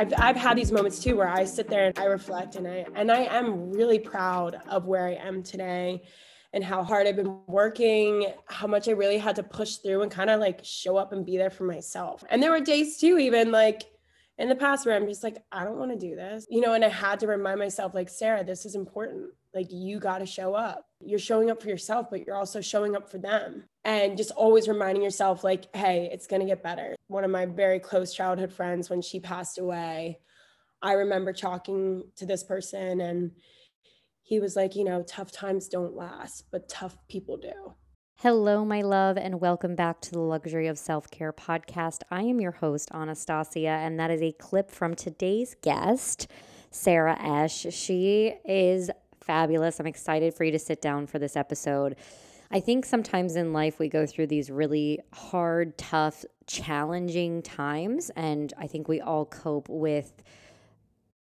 I've, I've had these moments too where I sit there and I reflect and I and I am really proud of where I am today and how hard I've been working, how much I really had to push through and kind of like show up and be there for myself. And there were days too, even like in the past where I'm just like, I don't want to do this, you know, and I had to remind myself, like, Sara, this is important. Like, you got to show up. You're showing up for yourself, but you're also showing up for them. And just always reminding yourself, like, hey, it's going to get better. One of my very close childhood friends, when she passed away, I remember talking to this person and he was like, you know, tough times don't last, but tough people do. Hello, my love, and welcome back to the Luxury of Self Care podcast. I am your host, Anastasia, and that is a clip from today's guest, Sara Esh. She is fabulous. I'm excited for you to sit down for this episode. I think sometimes in life we go through these really hard, tough, challenging times, and I think we all cope with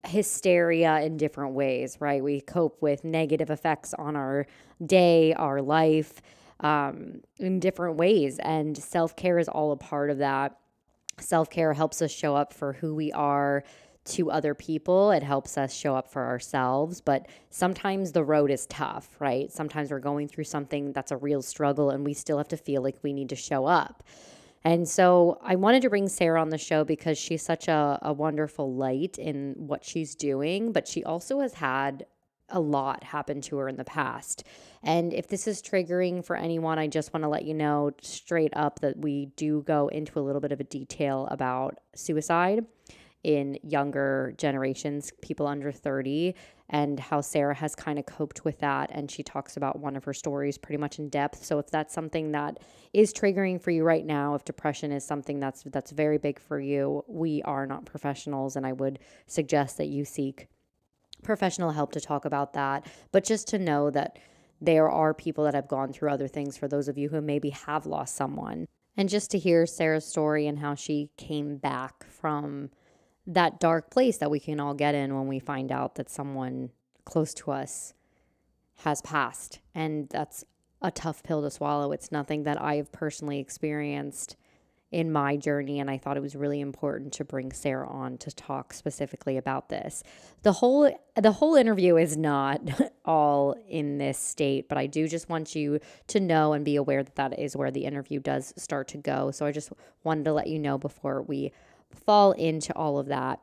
hysteria in different ways, right? We cope with negative effects on our day, our life um, in different ways. And self care is all a part of that. Self care helps us show up for who we are to other people. It helps us show up for ourselves. But sometimes the road is tough, right? Sometimes we're going through something that's a real struggle and we still have to feel like we need to show up. And so I wanted to bring Sara on the show because she's such a, a wonderful light in what she's doing, but she also has had a lot happen to her in the past. And if this is triggering for anyone, I just want to let you know straight up that we do go into a little bit of a detail about suicide in younger generations, people under 30, and how Sara has kind of coped with that. And she talks about one of her stories pretty much in depth. So if that's something that is triggering for you right now, if depression is something that's that's very big for you, we are not professionals, and I would suggest that you seek professional help to talk about that. But just to know that there are people that have gone through other things for those of you who maybe have lost someone. And just to hear Sara's story and how she came back from that dark place that we can all get in when we find out that someone close to us has passed. And that's a tough pill to swallow. It's nothing that I have personally experienced in my journey and I thought it was really important to bring Sara on to talk specifically about this. The whole the whole interview is not all in this state, but I do just want you to know and be aware that that is where the interview does start to go. So I just wanted to let you know before we fall into all of that.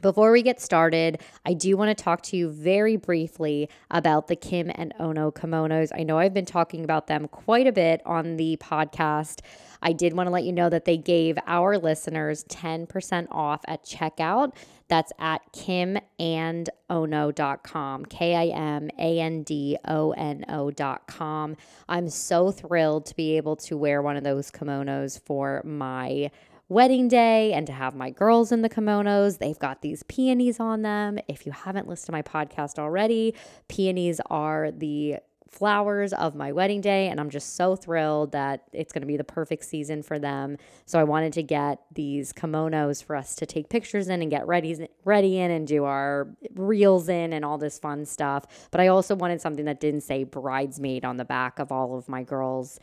Before we get started, I do want to talk to you very briefly about the Kim and Ono kimonos. I know I've been talking about them quite a bit on the podcast. I did want to let you know that they gave our listeners 10% off at checkout. That's at kimandono.com, K I M A N D O N O.com. I'm so thrilled to be able to wear one of those kimonos for my wedding day and to have my girls in the kimonos. They've got these peonies on them. If you haven't listened to my podcast already, peonies are the flowers of my wedding day and I'm just so thrilled that it's going to be the perfect season for them. So I wanted to get these kimonos for us to take pictures in and get ready ready in and do our reels in and all this fun stuff. But I also wanted something that didn't say bridesmaid on the back of all of my girls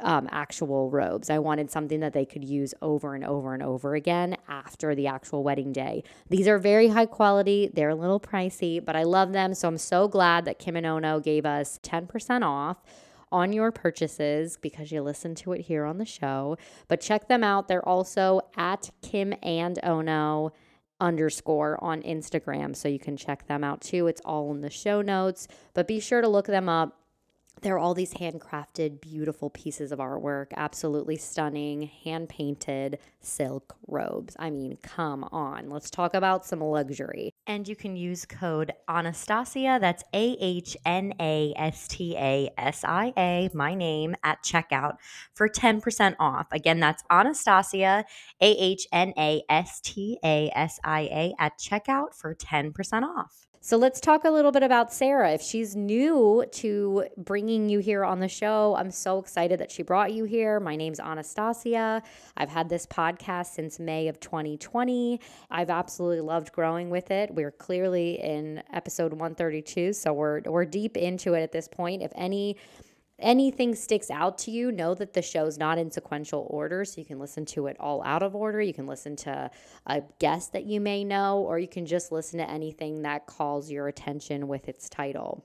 um, actual robes. I wanted something that they could use over and over and over again after the actual wedding day. These are very high quality. They're a little pricey, but I love them. So I'm so glad that Kim and Ono gave us 10% off on your purchases because you listen to it here on the show. But check them out. They're also at Kim and Ono underscore on Instagram. So you can check them out too. It's all in the show notes. But be sure to look them up They're all these handcrafted, beautiful pieces of artwork, absolutely stunning, hand painted silk robes. I mean, come on, let's talk about some luxury. And you can use code Anastasia, that's A H N A S T A S I A, my name, at checkout for 10% off. Again, that's Anastasia, A H N A S T A S I A, at checkout for 10% off. So let's talk a little bit about Sara. If she's new to bringing you here on the show, I'm so excited that she brought you here. My name's Anastasia. I've had this podcast since May of 2020. I've absolutely loved growing with it. We're clearly in episode 132, so we're we're deep into it at this point. If any anything sticks out to you, know that the show's not in sequential order. So you can listen to it all out of order. You can listen to a guest that you may know, or you can just listen to anything that calls your attention with its title.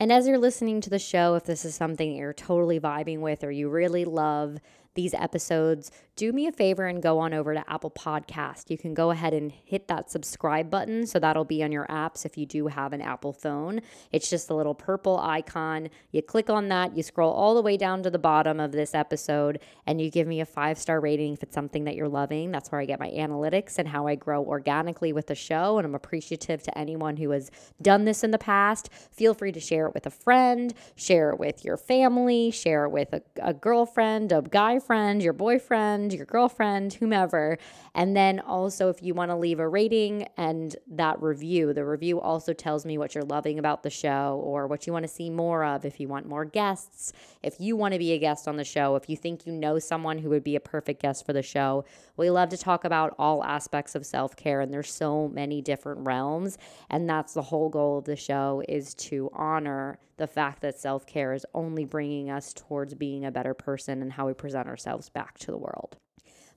And as you're listening to the show, if this is something you're totally vibing with or you really love, these episodes, do me a favor and go on over to Apple Podcast. You can go ahead and hit that subscribe button. So that'll be on your apps if you do have an Apple phone. It's just a little purple icon. You click on that, you scroll all the way down to the bottom of this episode, and you give me a five star rating if it's something that you're loving. That's where I get my analytics and how I grow organically with the show. And I'm appreciative to anyone who has done this in the past. Feel free to share it with a friend, share it with your family, share it with a, a girlfriend, a guy friend, your boyfriend, your girlfriend, whomever. And then also, if you want to leave a rating and that review, the review also tells me what you're loving about the show or what you want to see more of. If you want more guests, if you want to be a guest on the show, if you think you know someone who would be a perfect guest for the show, we love to talk about all aspects of self care, and there's so many different realms. And that's the whole goal of the show is to honor the fact that self care is only bringing us towards being a better person and how we present ourselves back to the world.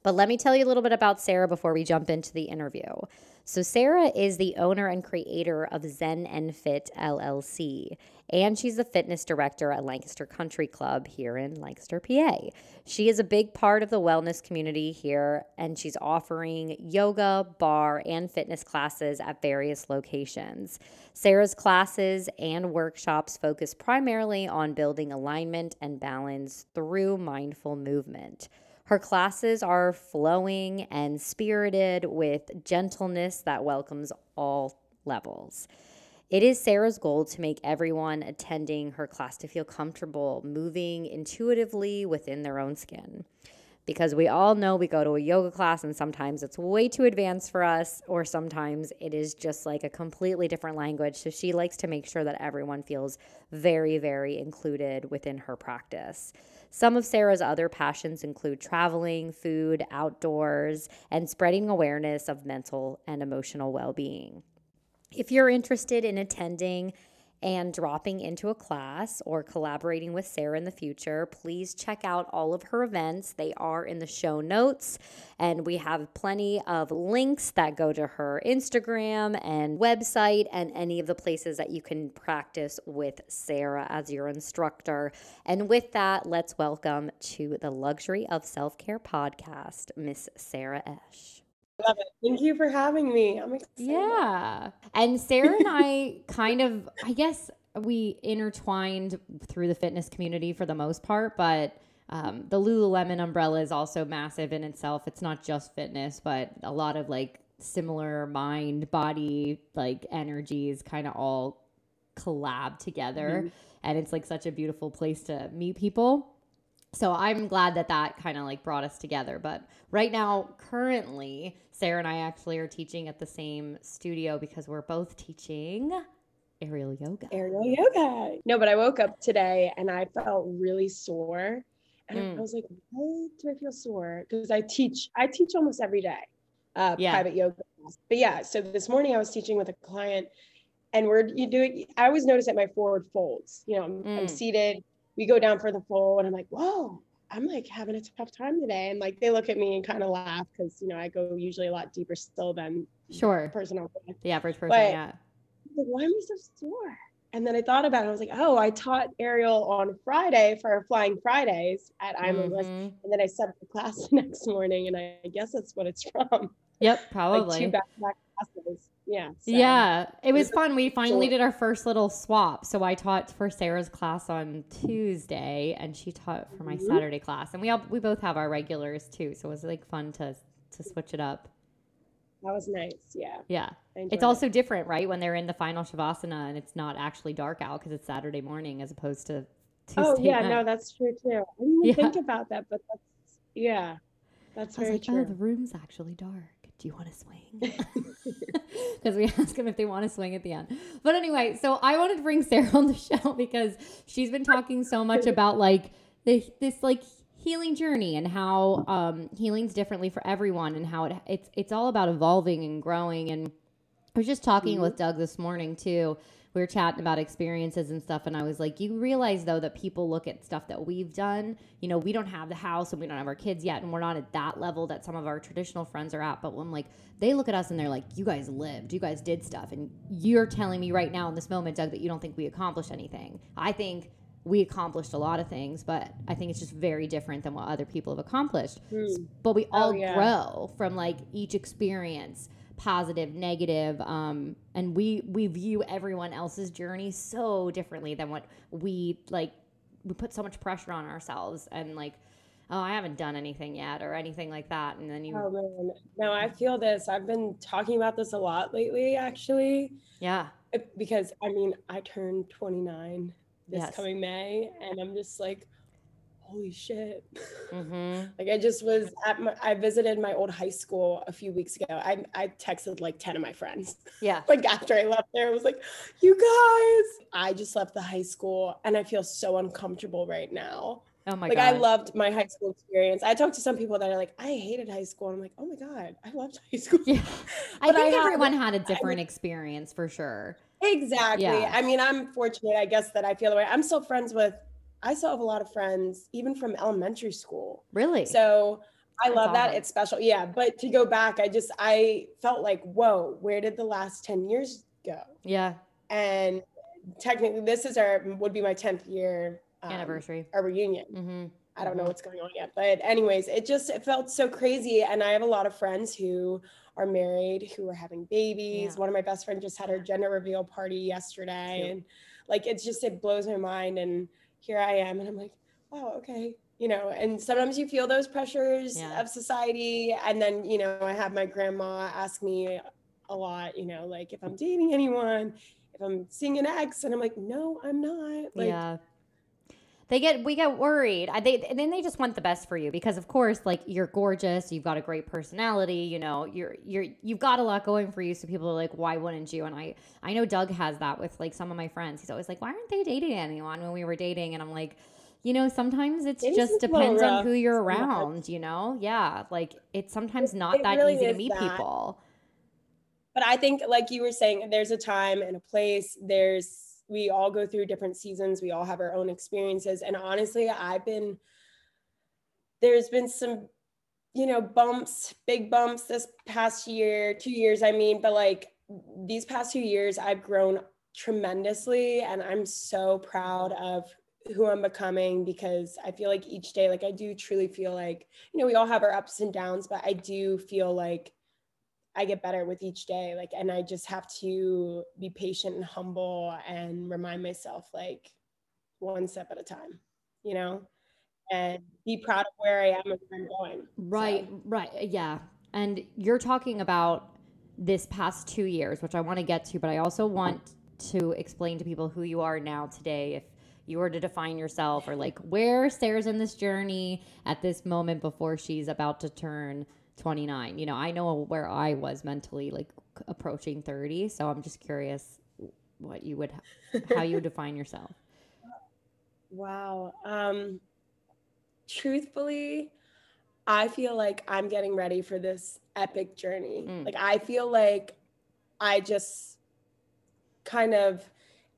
But let me tell you a little bit about Sara before we jump into the interview. So, Sara is the owner and creator of Zen and Fit LLC, and she's the fitness director at Lancaster Country Club here in Lancaster, PA. She is a big part of the wellness community here, and she's offering yoga, barre, and fitness classes at various locations. Sara's classes and workshops focus primarily on building alignment and balance through mindful movement. Her classes are flowing and spirited with gentleness that welcomes all levels. It is Sara's goal to make everyone attending her class to feel comfortable moving intuitively within their own skin. Because we all know we go to a yoga class and sometimes it's way too advanced for us, or sometimes it is just like a completely different language. So she likes to make sure that everyone feels very, very included within her practice. Some of Sara's other passions include traveling, food, outdoors, and spreading awareness of mental and emotional well being. If you're interested in attending and dropping into a class or collaborating with Sara in the future, please check out all of her events. They are in the show notes, and we have plenty of links that go to her Instagram and website and any of the places that you can practice with Sara as your instructor. And with that, let's welcome to the Luxury of Self Care podcast, Miss Sara Esh. Love it. Thank you for having me. I'm excited. Yeah. And Sara and I kind of, I guess we intertwined through the fitness community for the most part, but um, the Lululemon umbrella is also massive in itself. It's not just fitness, but a lot of like similar mind, body, like energies kind of all collab together. Mm-hmm. And it's like such a beautiful place to meet people so I'm glad that that kind of like brought us together. But right now, currently, Sara and I actually are teaching at the same studio because we're both teaching aerial yoga. Aerial yoga. No, but I woke up today and I felt really sore. And mm. I was like, why do I feel sore? Because I teach, I teach almost every day, uh, yeah. private yoga. But yeah, so this morning I was teaching with a client and we're you doing I always notice that my forward folds. You know, I'm, mm. I'm seated, we go down for the full and I'm like, whoa, I'm like having a tough time today. And like they look at me and kind of laugh because you know I go usually a lot deeper still than sure person the average person. But, yeah. Like, why am I so sore? And then I thought about it. I was like, oh, I taught aerial on Friday for Flying Fridays at I'm mm-hmm. And then I set up the class the next morning, and I, I guess that's what it's from. Yep, probably. like two back-to-back classes. Yeah. so- Yeah, it was fun. We finally did our first little swap. So I taught for Sara's class on Tuesday, and she taught for my Mhm. Saturday class. And we all we both have our regulars too, so it was like fun to to switch it up. That was nice. Yeah. Yeah, it's it. also different, right? When they're in the final shavasana and it's not actually dark out because it's Saturday morning as opposed to Tuesday. Oh yeah, night. no, that's true too. I didn't even Yeah. think about that, but that's yeah, that's I was very like, true. oh, the room's actually dark. Do you want to swing? Because we ask them if they want to swing at the end. But anyway, so I wanted to bring Sara on the show because she's been talking so much about like the, this like healing journey and how um, healing's differently for everyone and how it it's it's all about evolving and growing. And I was just talking with Doug this morning too. We were chatting about experiences and stuff, and I was like, "You realize though that people look at stuff that we've done. You know, we don't have the house and we don't have our kids yet, and we're not at that level that some of our traditional friends are at. But when like they look at us and they're like, "You guys lived, you guys did stuff," and you're telling me right now in this moment, Doug, that you don't think we accomplished anything. I think we accomplished a lot of things, but I think it's just very different than what other people have accomplished. Hmm. But we oh, all Oh, yeah. grow from like each experience positive negative um and we we view everyone else's journey so differently than what we like we put so much pressure on ourselves and like oh i haven't done anything yet or anything like that and then you Oh man, no, I feel this. I've been talking about this a lot lately, actually, yeah because I mean, I turned 29 this Yes. coming May, and I'm just like, holy shit. mm-hmm. Like I just was at my, I visited my old high school a few weeks ago. I I texted like 10 of my friends. yeah Like after I left there, I was like, you guys, I just left the high school and I feel so uncomfortable right now. oh my god. like god I loved my high school experience. I talked to some people that are like, I hated high school. And I'm like, oh my God, I loved high school. yeah i But I think everyone had a different experience for sure Exactly. Yeah. I mean, I'm fortunate, I guess, that I feel the way. I'm still friends with, I still have a lot of friends, even from elementary school. really So I That's love that. It's special. Yeah. But to go back, I just, I felt like, whoa, where did the last 10 years go? yeah And technically, this is our, would be my 10th year um, anniversary our reunion. mm-hmm. I don't know Mhm. what's going on yet. But anyways, it just it felt so crazy. And I have a lot of friends who are married, who are having babies. Yeah. One of my best friends just had her gender reveal party yesterday. Cute. And like it's just it blows my mind. And here I am. And I'm like, wow, okay. You know, and sometimes you feel those pressures Yeah. of society. And then, you know, I have my grandma ask me a lot, you know, like if I'm dating anyone, if I'm seeing an ex, and I'm like, no, I'm not. Like, yeah they get we get worried. I, they and then they just want the best for you because of course like you're gorgeous. You've got a great personality you know you're you're you've got a lot going for you. So people are like why wouldn't you? And i i know doug has that with like some of my friends. He's always like why aren't they dating anyone when we were dating? And i'm like you know sometimes it's It just is a little depends on who you're around you know? Yeah. Like it's sometimes not it that really easy to meet that. people. But I think, like you were saying, there's a time and a place. There's we all go through different seasons. We all have our own experiences, and honestly, I've been there's been some, you know, bumps, big bumps this past year, two years. I mean, but like these past two years, I've grown tremendously, and I'm so proud of who I'm becoming because I feel like each day, like I do truly feel like, you know, we all have our ups and downs, but I do feel like I get better with each day. Like, and I just have to be patient and humble and remind myself, like, one step at a time, you know, and be proud of where I am and where I'm going. Right, So, right. uh, Yeah. And you're talking about this past two years, which I want to get to, but I also want to explain to people who you are now today. If you were to define yourself or like where Sara's in this journey at this moment before she's about to turn 29. You know, I know where I was mentally like approaching 30. So I'm just curious what you would, how you would define yourself. wow. Um, truthfully, I feel like I'm getting ready for this epic journey. Mm. Like, I feel like I just kind of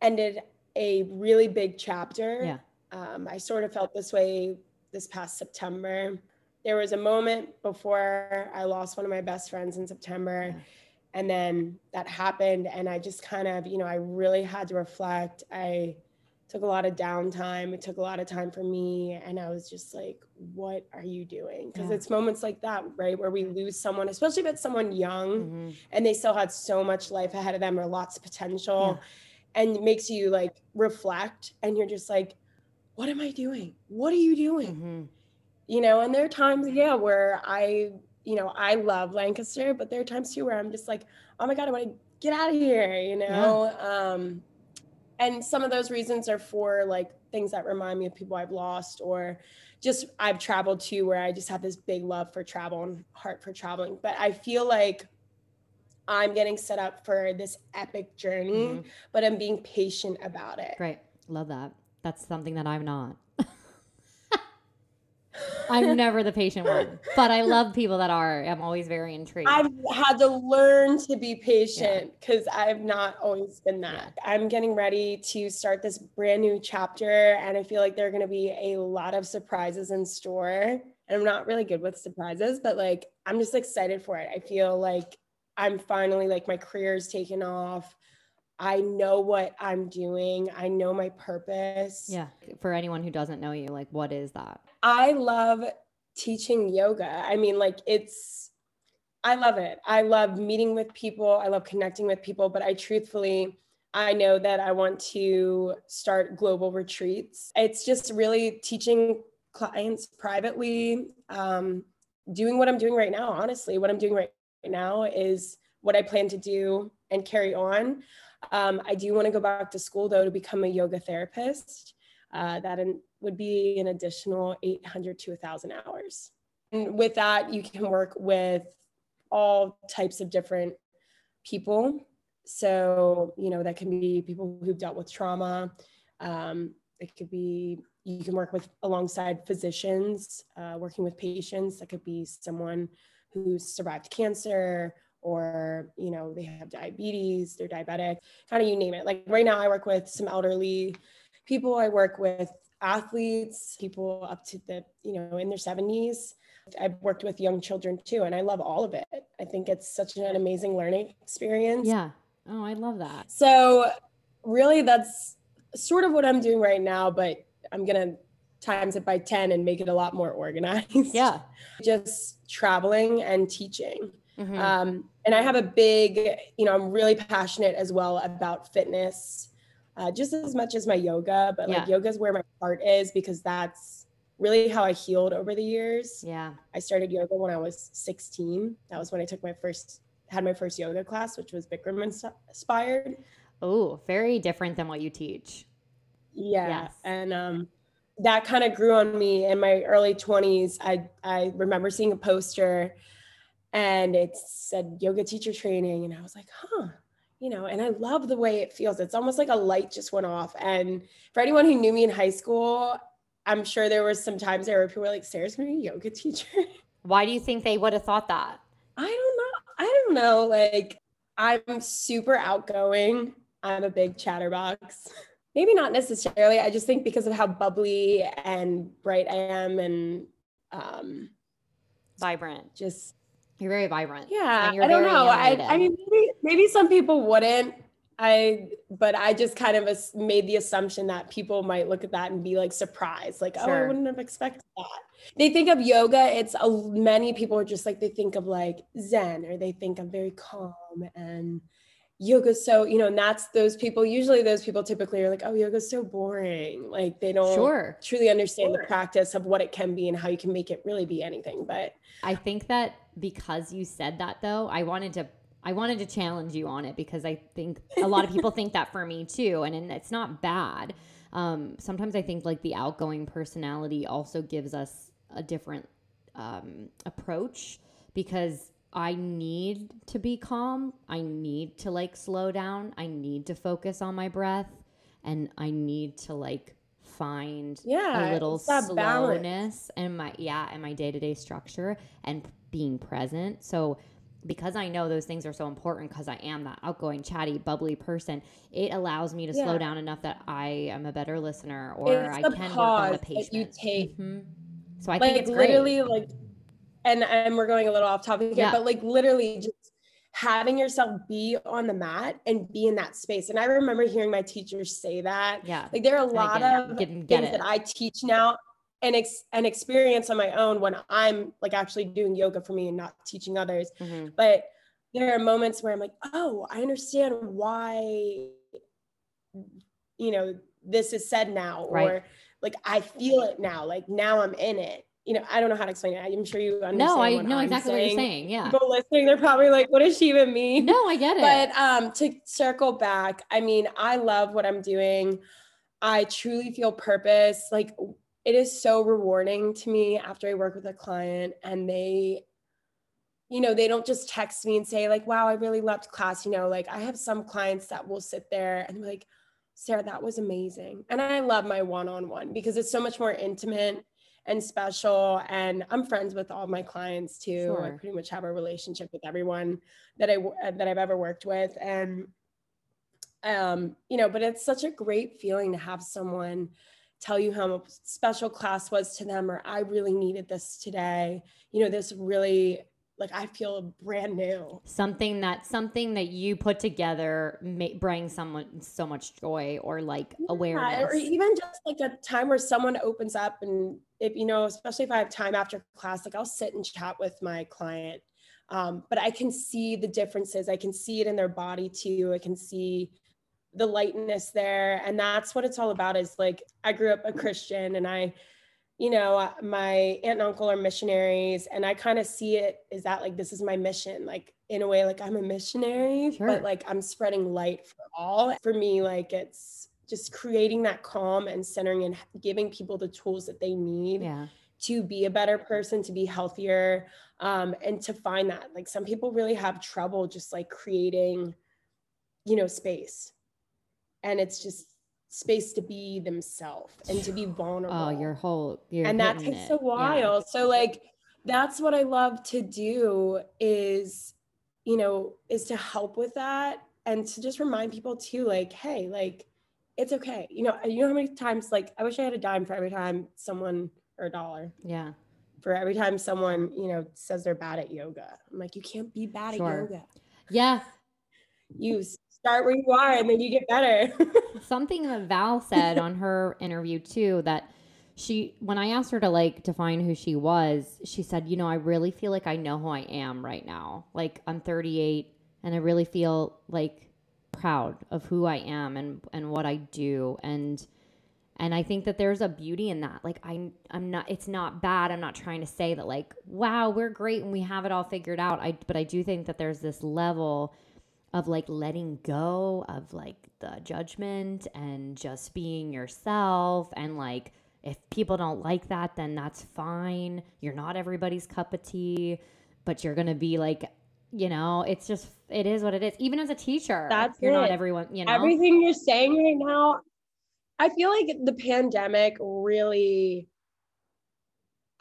ended a really big chapter. Yeah. Um, I sort of felt this way this past September. There was a moment before I lost one of my best friends in September. And then that happened. And I just kind of, you know, I really had to reflect. I took a lot of downtime. It took a lot of time for me. And I was just like, what are you doing? Because Yeah. it's moments like that, right? Where we lose someone, especially if it's someone young Mhm. and they still had so much life ahead of them or lots of potential. And it makes you like reflect and you're just like, what am I doing? What are you doing? Mhm. You know, and there are times, yeah, where I, you know, I love Lancaster, but there are times too where I'm just like, oh my God, I want to get out of here, you know? Um, and some of those reasons are for like things that remind me of people I've lost or just I've traveled to where I just have this big love for travel and heart for traveling. But I feel like I'm getting set up for this epic journey, Mhm. but I'm being patient about it. Great. Love that. That's something that I'm not. I'm never the patient one, but I love people that are. I'm always very intrigued. I've had to learn to be patient because I've not always been that. I'm getting ready to start this brand new chapter, and I feel like there are going to be a lot of surprises in store. And I'm not really good with surprises, but like I'm just excited for it. I feel like I'm finally like my career is taking off. I know what I'm doing. I know my purpose. yeah. For anyone who doesn't know you, like, what is that? I love teaching yoga. I mean, like it's, I love it. I love meeting with people. I love connecting with people, but I truthfully, I know that I want to start global retreats. It's just really teaching clients privately, um, doing what I'm doing right now. Honestly, what I'm doing right now is what I plan to do and carry on. Um, I do want to go back to school though to become a yoga therapist. Uh, that in, would be an additional 800 to 1,000 hours. And with that, you can work with all types of different people. So, you know, that can be people who've dealt with trauma. Um, it could be, you can work with alongside physicians, uh, working with patients. That could be someone who's survived cancer or, you know, they have diabetes, they're diabetic, kind of you name it. Like right now, I work with some elderly people. I work with athletes, people up to the, you know, in their 70s. I've worked with young children too, and I love all of it. I think it's such an amazing learning experience. Yeah. Oh, I love that. So, really, that's sort of what I'm doing right now, but I'm going to times it by 10 and make it a lot more organized. Yeah. Just traveling and teaching. Mhm. Um, and I have a big, you know, I'm really passionate as well about fitness, uh, just as much as my yoga, but like Yeah. yoga is where my heart is because that's really how I healed over the years. yeah. I started yoga when I was 16. That was when I took my first, had my first yoga class, which was Bikram inspired. Oh, very different than what you teach. Yeah. Yes. And um, that kind of grew on me in my early 20s. I, I remember seeing a poster and it said yoga teacher training. And I was like, huh, you know, and I love the way it feels. It's almost like a light just went off. And for anyone who knew me in high school, I'm sure there was some times there where people were like, Sara's gonna be a yoga teacher. Why do you think they would have thought that? I don't know. I don't know. Like, I'm super outgoing. I'm a big chatterbox. Maybe not necessarily. I just think because of how bubbly and bright I am and um, Vibrant. just, You're very vibrant. yeah, I don't know. I, animated. I mean, maybe, maybe some people wouldn't. I, but I just kind of made the assumption that people might look at that and be like surprised, like, oh, I wouldn't have expected that. They think of yoga, it's a, many people are just like, they think of like Zen or they think of very calm and yoga's so, you know, and that's those people, usually those people typically are like, oh, yoga's so boring. Like they don't Sure. truly understand the practice of what it can be and how you can make it really be anything. But I think that because you said that though, I wanted to I wanted to challenge you on it because I think a lot of people think that for me too, and, and it's not bad. Um, sometimes I think like the outgoing personality also gives us a different um, approach because I need to be calm. I need to like slow down. I need to focus on my breath, and I need to like find Yeah, a little it's that balance. slowness and my yeah and my day-to-day structure and being present so because i know those things are so important because i am that outgoing chatty bubbly person it allows me to slow down enough that i am a better listener or it's i can work on the that you take Mhm. so i think like it's great. literally like and and we're going a little off topic here Yeah. but like literally just having yourself be on the mat and be in that space. And I remember hearing my teachers say that. Yeah. Like there are a lot of things it. that I teach now and ex- and experience on my own when I'm like actually doing yoga for me and not teaching others. Mhm. But there are moments where I'm like, oh, I understand why, you know, this is said now, Right. or like I feel it now. Like now I'm in it. You know, I don't know how to explain it. I'm sure you understand. No, I know I'm exactly what you're saying. Yeah. People listening, they're probably like, what does she even mean? No, I get it. But um, to circle back, I mean, I love what I'm doing. I truly feel purpose. Like it is so rewarding to me after I work with a client and they, you know, they don't just text me and say, like, wow, I really loved class. You know, like I have some clients that will sit there and be like, Sara, that was amazing. And I love my one on one because it's so much more intimate and special. And I'm friends with all my clients too. I pretty much have a relationship with everyone that I uh, that I've ever worked with. And um, you know, but it's such a great feeling to have someone tell you how special class was to them, or I really needed this today. You know, this really like I feel brand new. something that something that you put together may, brings someone so much joy or like awareness. Or even just like a time where someone opens up and if you know, especially if I have time after class, like I'll sit and chat with my client. Um, but I can see the differences. I can see it in their body too. I can see the lightness there. And that's what it's all about is like I grew up a Christian and I, you know, uh, my aunt and uncle are missionaries and I kind of see it is that like this is my mission. Like in a way, like I'm a missionary, Sure. but like I'm spreading light for all. For me, like it's just creating that calm and centering and giving people the tools that they need yeah. to be a better person, to be healthier, um, and to find that. Like some people really have trouble just like creating, you know, space. And it's just space to be themselves and to be vulnerable. Oh, your whole you're and that takes it. a Yeah. while. So like that's what I love to do is, you know, is to help with that and to just remind people too, like, hey, like it's okay. You know, you know how many times like I wish I had a dime for every time someone or a dollar Yeah. for every time someone, you know, says they're bad at yoga. I'm like, you can't be bad Sure. at yoga. Yeah. You start where you are and then you get better. Something that Val said on her interview too that she when I asked her to like define who she was, she said, "You know, I really feel like I know who I am right now. Like I'm 38 and I really feel like proud of who I am and and what I do and and I think that there's a beauty in that. Like I I'm not it's not bad. I'm not trying to say that like wow, we're great and we have it all figured out. I but I do think that there's this level of like letting go of like the judgment and just being yourself and like if people don't like that then that's fine. You're not everybody's cup of tea but you're gonna be like you know it's just it is what it is. Even as a teacher That's you're not everyone you know? Everything you're saying right now, I feel like the pandemic really,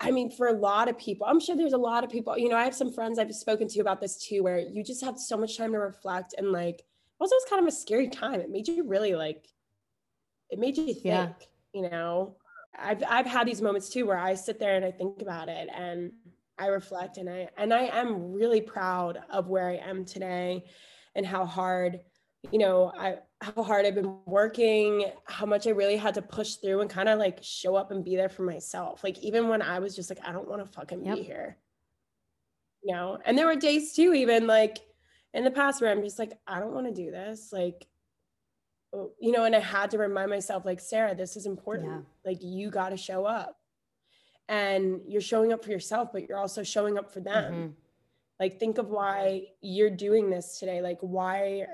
I mean, for a lot of people, I'm sure there's a lot of people, you know, I have some friends I've spoken to about this too, where you just have so much time to reflect and like, also it's kind of a scary time. It made you really like, it made you think, Yeah. you know, I've, I've had these moments too, where I sit there and I think about it and I reflect and I, and I am really proud of where I am today and how hard you know, I how hard I've been working, how much I really had to push through and kind of like show up and be there for myself. Like even when I was just like, I don't want to fucking Yep. be here. You know, and there were days too, even like in the past where I'm just like, I don't want to do this. Like, oh, you know, and I had to remind myself, like, Sara, this is important. Yeah. Like you got to show up. And you're showing up for yourself, but you're also showing up for them Mhm. like think of why you're doing this today like why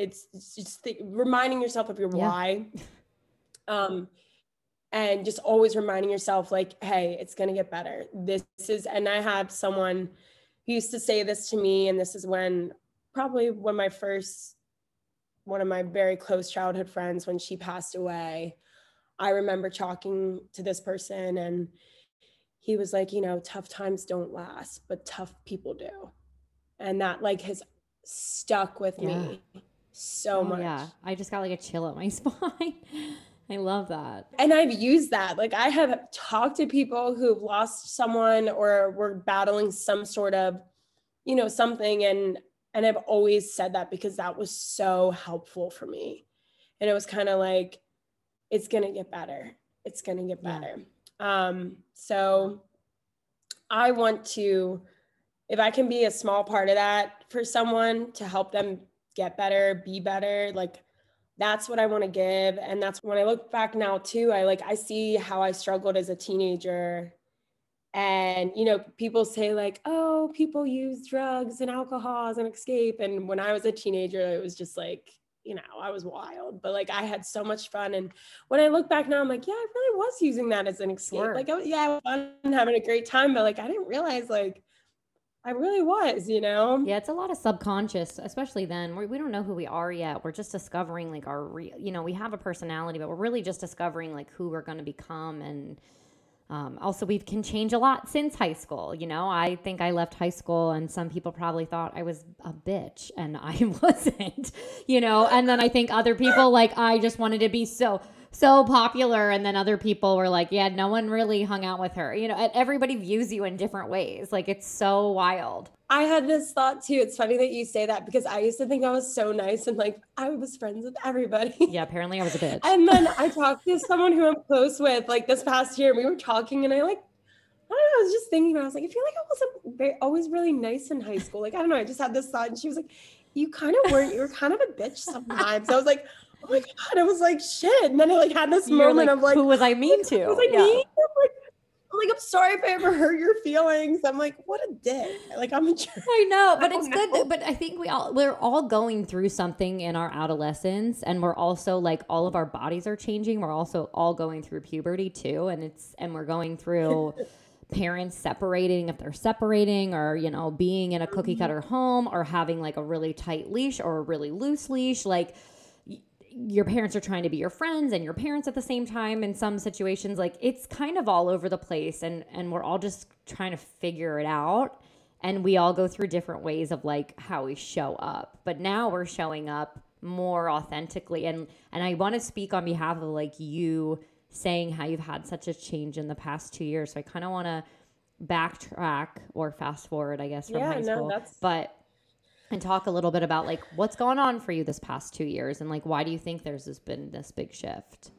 it's, it's just think, reminding yourself of your Yeah. why um and just always reminding yourself like hey it's going to get better this is and i have someone who used to say this to me and this is when probably when my first one of my very close childhood friends when she passed away i remember talking to this person and he was like, you know, tough times don't last, but tough people do. And that like has stuck with me so Oh, much. yeah i just got like a chill at my spine i love that And I've used that. Like I have talked to people who've lost someone or were battling some sort of, you know, something and and I've always said that because that was so helpful for me. And it was kind of like it's going to get better. It's going to get Yeah. better. Um so I want to if I can be a small part of that for someone to help them get better, be better, like that's what I want to give. And that's when I look back now too, I like I see how I struggled as a teenager. And you know, people say like, oh, people use drugs and alcohol as an escape. And when I was a teenager, it was just like, you know, I was wild, but like I had so much fun. And when I look back now, I'm like, yeah, I really was using that as an escape. Sure. Like, I, yeah, I was fun, having a great time, but like I didn't realize like I really was, you know? Yeah, it's a lot of subconscious, especially then. We, we don't know who we are yet. We're just discovering like our real, you know, we have a personality, but we're really just discovering like who we're going to become. And um, also, we can change a lot since high school. You know, I think I left high school, and some people probably thought I was a bitch, and I wasn't, you know. And then I think other people, like, I just wanted to be so. So popular, and then other people were like, "Yeah, no one really hung out with her." You know, everybody views you in different ways. Like it's so wild. I had this thought too. It's funny that you say that because I used to think I was so nice and like I was friends with everybody. Yeah, apparently I was a bitch. And then I talked to someone who I'm close with like this past year, and we were talking, and I like, I don't know, I was just thinking, I was like, I feel like I wasn't very, always really nice in high school. Like, I don't know, I just had this thought, and she was like, You kind of weren't, you were kind of a bitch sometimes. I was like, Oh my God, I was like, shit. And then I like had this You're moment like, of like, who was I mean to? was I Yeah. mean? I'm like, I'm like, I'm sorry if I ever hurt your feelings. I'm like, what a dick. Like, I'm a jerk. I know, but I it's don't good. But I think we all we're all going through something in our adolescence, and we're also like all of our bodies are changing. We're also all going through puberty too, and it's and we're going through parents separating if they're separating, or you know being in a cookie mm-hmm. cutter home, or having like a really tight leash or a really loose leash, like. Your parents are trying to be your friends and your parents at the same time in some situations like it's kind of all over the place and and we're all just trying to figure it out. And we all go through different ways of like how we show up. But now we're showing up more authentically. And and i want to speak on behalf of like you saying how you've had such a change in the past two years. So i kind of want to backtrack or fast forward i guess from Yeah, high no, school. that's- but and talk a little bit about like what's gone on for you this past two years and like why do you think there's this been this big shift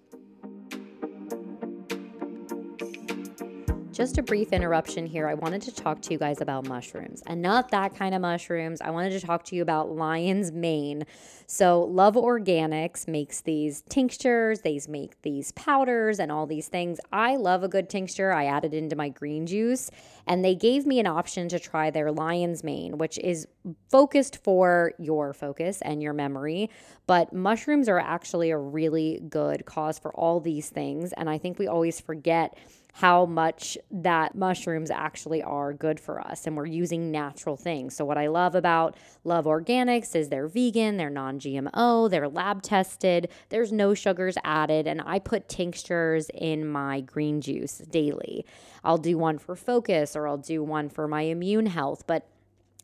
Just a brief interruption here. I wanted to talk to you guys about mushrooms and not that kind of mushrooms. I wanted to talk to you about lion's mane. So, Loov Organics makes these tinctures, they make these powders and all these things. I love a good tincture. I added into my green juice and they gave me an option to try their lion's mane, which is focused for your focus and your memory. But mushrooms are actually a really good cause for all these things. And I think we always forget how much that mushrooms actually are good for us and we're using natural things. So what I love about Loov Organics is they're vegan, they're non-GMO, they're lab tested, there's no sugars added and I put tinctures in my green juice daily. I'll do one for focus or I'll do one for my immune health, but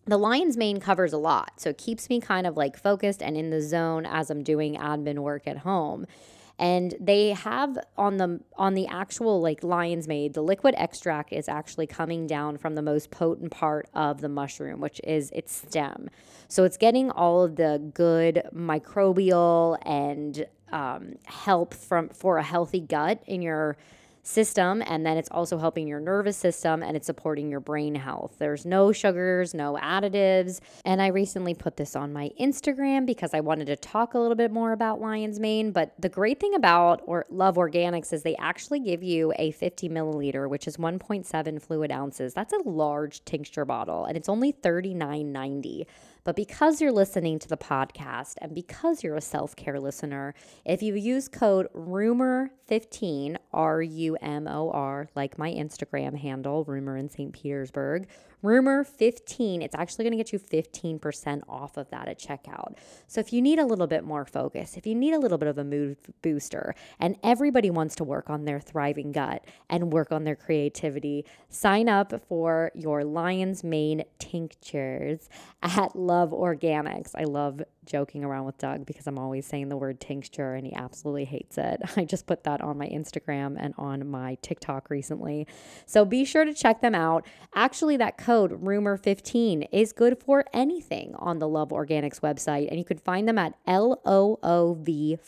the lion's mane covers a lot so it keeps me kind of like focused and in the zone as i'm doing admin work at home and they have on the on the actual like lion's mane the liquid extract is actually coming down from the most potent part of the mushroom which is its stem. So it's getting all of the good microbial and um, help from for a healthy gut in your system and then it's also helping your nervous system and it's supporting your brain health. There's no sugars, no additives. And I recently put this on my Instagram because I wanted to talk a little bit more about lion's mane, but the great thing about or Loov Organics is they actually give you a 50 milliliter, which is 1.7 fluid ounces. That's a large tincture bottle and it's only $39.90. But because you're listening to the podcast and because you're a self care listener, if you use code RUMOR15, R U M O R, like my Instagram handle, Rumor in St. Petersburg, Rumor15, it's actually going to get you 15% off of that at checkout. So if you need a little bit more focus, if you need a little bit of a mood booster, and everybody wants to work on their thriving gut and work on their creativity, sign up for your Lion's Mane tinctures at Loov Organics. I love joking around with Doug because I'm always saying the word tincture and he absolutely hates it. I just put that on my Instagram and on my TikTok recently. So be sure to check them out. Actually, that code rumor15 is good for anything on the Loov Organics website, and you can find them at loovfood.com.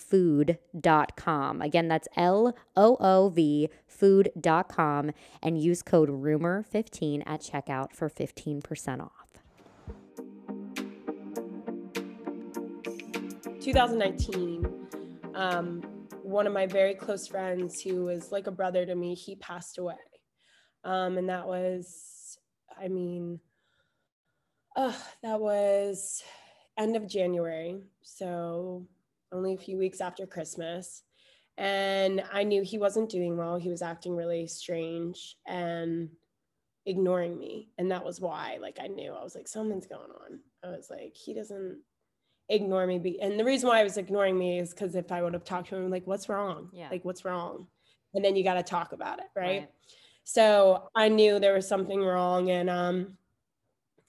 Again, that's L O O V food.com and use code rumor15 at checkout for 15% off. 2019, um, one of my very close friends who was like a brother to me, he passed away. Um, and that was, I mean, uh, that was end of January. So only a few weeks after Christmas. And I knew he wasn't doing well. He was acting really strange and ignoring me. And that was why, like, I knew I was like, something's going on. I was like, he doesn't ignore me. Be- and the reason why I was ignoring me is because if I would have talked to him, like, what's wrong? Yeah. Like, what's wrong? And then you got to talk about it. Right? Right. So I knew there was something wrong. And um,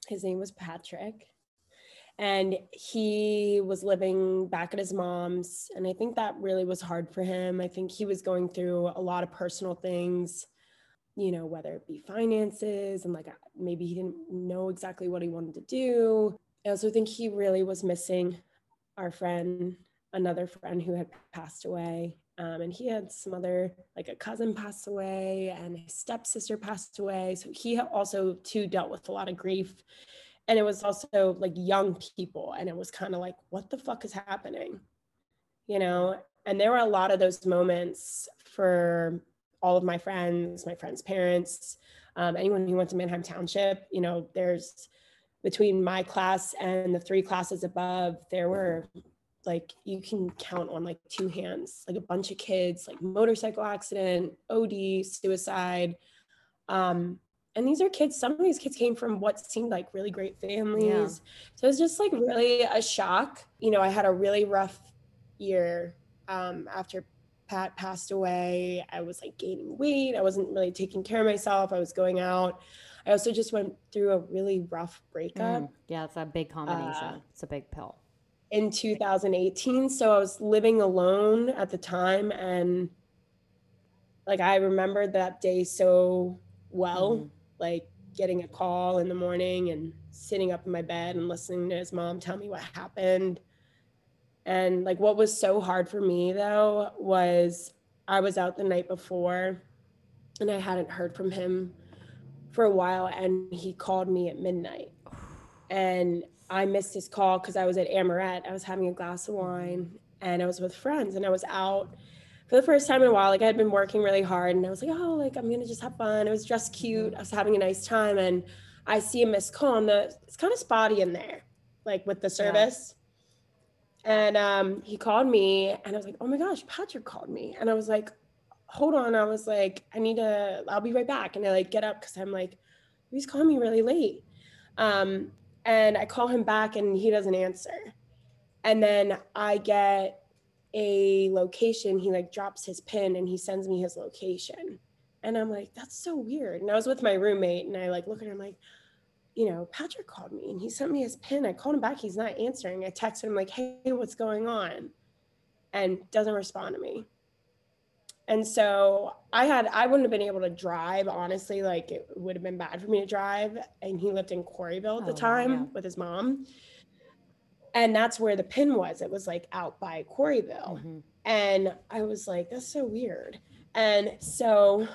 his name was Patrick. And he was living back at his mom's. And I think that really was hard for him. I think he was going through a lot of personal things, you know, whether it be finances and like maybe he didn't know exactly what he wanted to do. I also think he really was missing our friend, another friend who had passed away. Um, and he had some other, like a cousin passed away and his stepsister passed away. So he also too dealt with a lot of grief. And it was also like young people. And it was kind of like, what the fuck is happening? You know? And there were a lot of those moments for all of my friends, my friends' parents, um, anyone who went to Manheim Township. You know, there's between my class and the three classes above, there were like you can count on like two hands, like a bunch of kids, like motorcycle accident, OD, suicide. Um, and these are kids, some of these kids came from what seemed like really great families. So it was just like really a shock. You know, I had a really rough year um, after Pat passed away. I was like gaining weight. I wasn't really taking care of myself. I was going out. I also just went through a really rough breakup Mm, yeah, it's a big combination. it's a big pill. in 2018. So I was living alone at the time. And like I remember that day so well, like getting a call in the morning and sitting up in my bed and listening to his mom tell me what happened. And like what was so hard for me though was I was out the night before and I hadn't heard from him for a while and he called me at midnight. And I missed his call because I was at Amaret. I was having a glass of wine and I was with friends and I was out for the first time in a while. Like I had been working really hard and I was like, oh, like I'm gonna just have fun. It was dressed cute. I was having a nice time and I see a missed call and the it's kind of spotty in there, like with the service. And um, he called me and I was like, oh my gosh, Patrick called me. And I was like, hold on. I was like, I need to, I'll be right back. And I like get up because I'm like, he's calling me really late. Um, and I call him back and he doesn't answer. And then I get a location. He like drops his pin and he sends me his location. And I'm like, that's so weird. And I was with my roommate and I like look at him like, you know, Patrick called me and he sent me his pin. I called him back. He's not answering. I texted him like, hey, what's going on? And doesn't respond to me. And so I had, I wouldn't have been able to drive, honestly. Like it would have been bad for me to drive. And he lived in Quarryville at the Oh, time yeah. with his mom. And that's where the pin was. It was like out by Quarryville. Mhm. And I was like, that's so weird. And so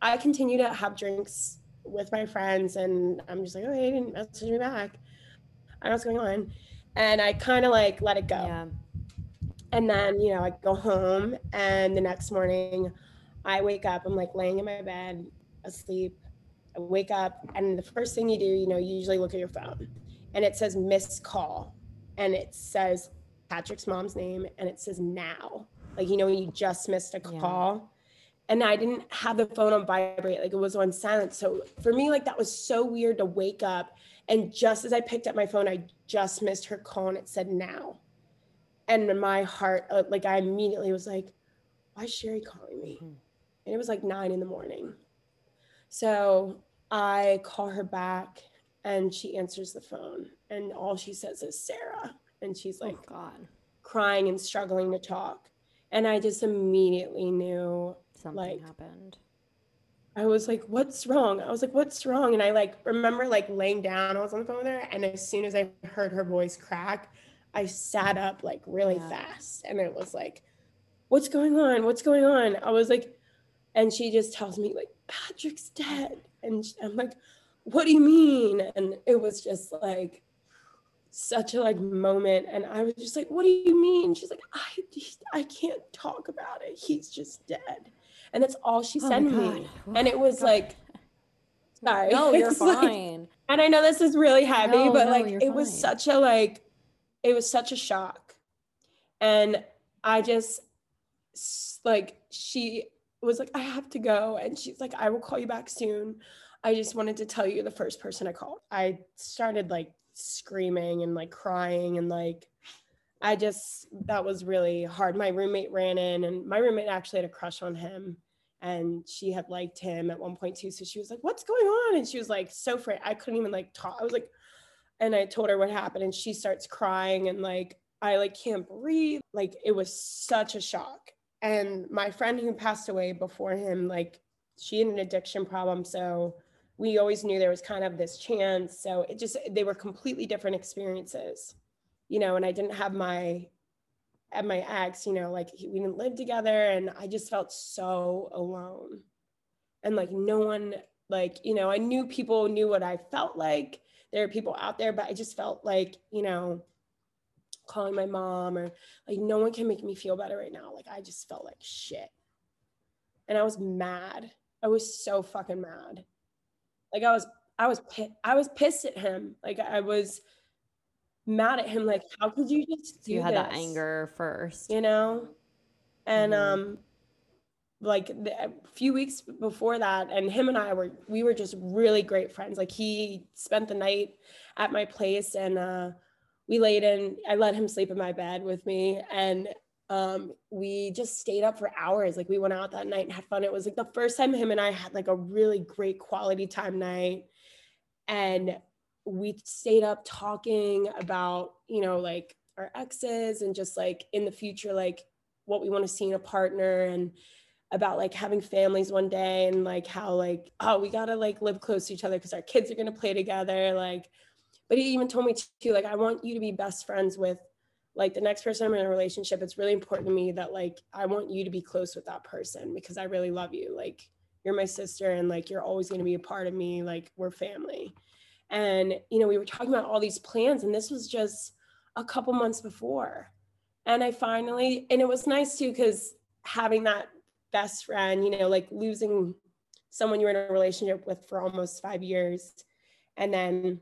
I continue to have drinks with my friends. And I'm just like, oh, he didn't message me back. I don't know what's going on. And I kind of like let it go. Yeah. And then, you know, I go home and the next morning I wake up, I'm like laying in my bed asleep. I wake up and the first thing you do, you know, you usually look at your phone and it says missed call and it says Patrick's mom's name and it says now. Like, you know, you just missed a Yeah. call. And I didn't have the phone on vibrate, like it was on silent. So for me, like that was so weird to wake up. And just as I picked up my phone, I just missed her call and it said now and my heart uh, like i immediately was like why is sherry calling me Mhm. and it was like nine in the morning so i call her back and she answers the phone and all she says is Sara and she's like oh God, crying and struggling to talk and i just immediately knew something like, happened. I was like, what's wrong? I was like, what's wrong? And I like remember like laying down, I was on the phone with her. And as soon as I heard her voice crack, I sat up like really Yeah. fast. And it was like, what's going on? What's going on? I was like, and she just tells me like, Patrick's dead. And I'm like, what do you mean? And it was just like such a like moment. And I was just like, what do you mean? She's like, I I can't talk about it. He's just dead. And that's all she Oh said to me. God. And it was like, sorry. No, you're It's like- fine. and I know this is really heavy, No, but no, like it was such a like it was such a shock. And I just like she was like, I have to go. And she's like, I will call you back soon. I just wanted to tell you the first person I called. I started like screaming and like crying and like I just that was really hard. My roommate ran in and my roommate actually had a crush on him and she had liked him at one point too. So she was like, What's going on? And she was like so afraid. I couldn't even like talk. I was like, and I told her what happened, and she starts crying and like I like can't breathe. Like it was such a shock. And my friend who passed away before him, like she had an addiction problem. So we always knew there was kind of this chance. So it just they were completely different experiences, you know, and I didn't have my at my ex, you know, like we didn't live together and I just felt so alone. And like no one like, you know, I knew people knew what I felt like. There are people out there, but I just felt like, you know, calling my mom or like no one can make me feel better right now. Like I just felt like shit. And I was mad. I was so fucking mad. Like I was I was I was pissed at him. Like I was mad at him like how could you just do You had that anger first. you know and Mhm. um like a few weeks before that and him and i were we were just really great friends. Like he spent the night at my place and uh we laid in i let him sleep in my bed with me and um we just stayed up for hours. Like we went out that night and had fun. It was like the first time him and i had like a really great quality time night. And we stayed up talking about you know like our exes and just like in the future like what we want to see in a partner and about like having families one day and like how like oh we gotta like live close to each other because our kids are gonna play together like but he even told me too like i want you to be best friends with like the next person i'm in a relationship. It's really important to me that like i want you to be close with that person because i really love you. Like you're my sister and like you're always going to be a part of me. Like we're family. And you know we were talking about all these plans and this was just a couple months before. And i finally and it was nice too because having that best friend you know like losing someone you were in a relationship with for almost five years. And then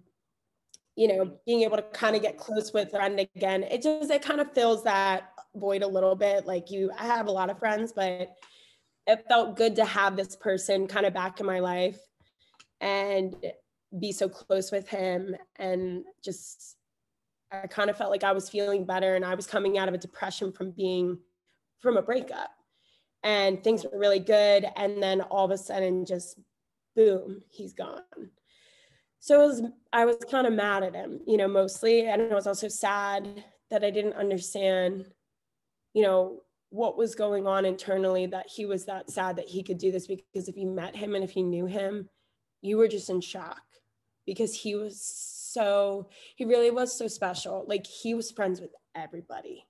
you know being able to kind of get close with a friend again it just it kind of fills that void a little bit. Like you i have a lot of friends but it felt good to have this person kind of back in my life and be so close with him. And just I kind of felt like I was feeling better and I was coming out of a depression from being from a breakup and things were really good. And then all of a sudden just boom he's gone. So was I was kind of mad at him you know mostly. And I was also sad that I didn't understand you know what was going on internally that he was that sad that he could do this. Because if you met him and if you knew him you were just in shock. Because he was so he really was so special. Like he was friends with everybody.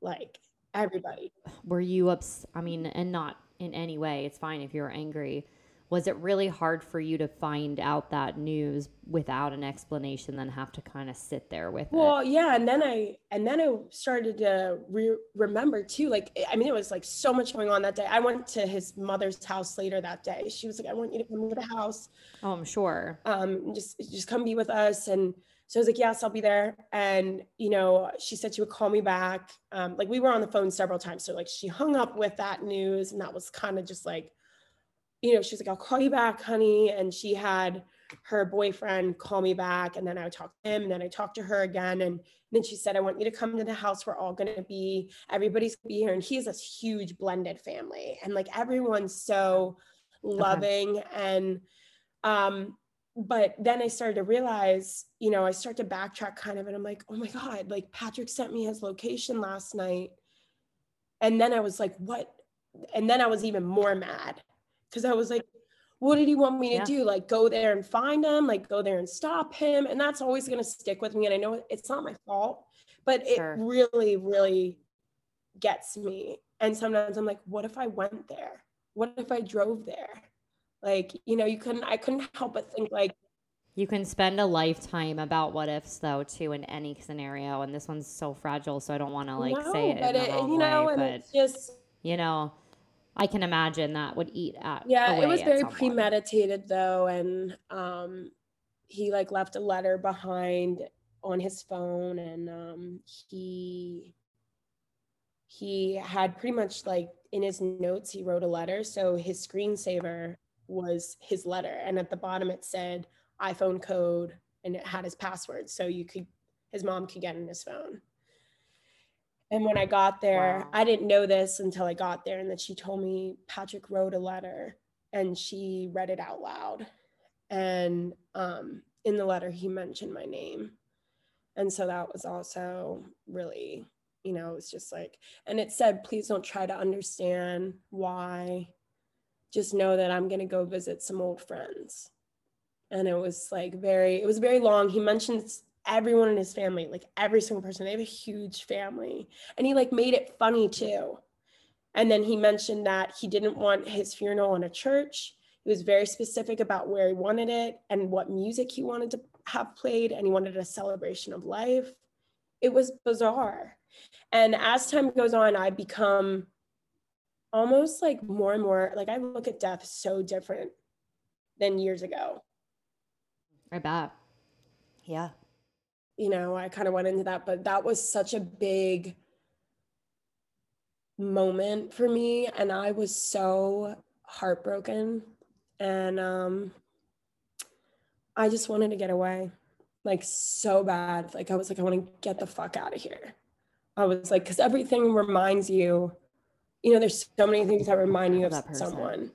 Like everybody Were you ups? I mean, and not in any way. It's fine if you're angry. Was it really hard for you to find out that news without an explanation, then have to kind of sit there with it? well yeah and then i and then i started to re- remember too like i mean it was like so much going on that day i went to his mother's house later that day she was like i want you to come to the house Oh, I'm sure. um just just come be with us and so I was like, yes, I'll be there. And, you know, she said she would call me back. Um, like we were on the phone several times. So like she hung up with that news and that was kind of just like, you know, she's like, I'll call you back, honey. And she had her boyfriend call me back. And then I would talk to him and then I talked to her again. And then she said, I want you to come to the house. We're all going to be, everybody's gonna be here. And he has this huge blended family. And like everyone's so loving and, um, but then I started to realize, you know, I start to backtrack kind of, and I'm like, oh my God, like Patrick sent me his location last night. And then I was like, what? And then I was even more mad because I was like, what did he want me to Yeah. do? Like go there and find him, like go there and stop him. And that's always going to stick with me. And I know it's not my fault, but it really, really gets me. And sometimes I'm like, what if I went there? What if I drove there? Like, you know, you couldn't, I couldn't help but think like, You can spend a lifetime about what ifs though too in any scenario, and this one's so fragile, so I don't want to like no, say it but in the it, you know, way. and But it's just, you know, I can imagine that would eat at yeah it was very premeditated though and um he like left a letter behind on his phone and um he he had pretty much like in his notes he wrote a letter so his screensaver was his letter and at the bottom it said iphone code and it had his password so you could his mom could get in his phone and when I got there, Wow. I didn't know this until I got there. And then she told me Patrick wrote a letter and she read it out loud. And um, in the letter, he mentioned my name. And so that was also really, you know, it was just like, and it said, please don't try to understand why. Just know that I'm going to go visit some old friends. And it was like very, it was very long. He mentions everyone in his family, like every single person. They have a huge family. And he like made it funny too. And then he mentioned that he didn't want his funeral in a church. He was very specific about where he wanted it and what music he wanted to have played. And he wanted a celebration of life. It was bizarre. And as time goes on, I become almost like more and more like I look at death so different than years ago. I bet. Yeah. you know, I kind of went into that, but that was such a big moment for me. And I was so heartbroken. And um, I just wanted to get away, like so bad. Like I was like, I want to get the fuck out of here. I was like, because everything reminds you, you know, there's so many things that remind you of someone.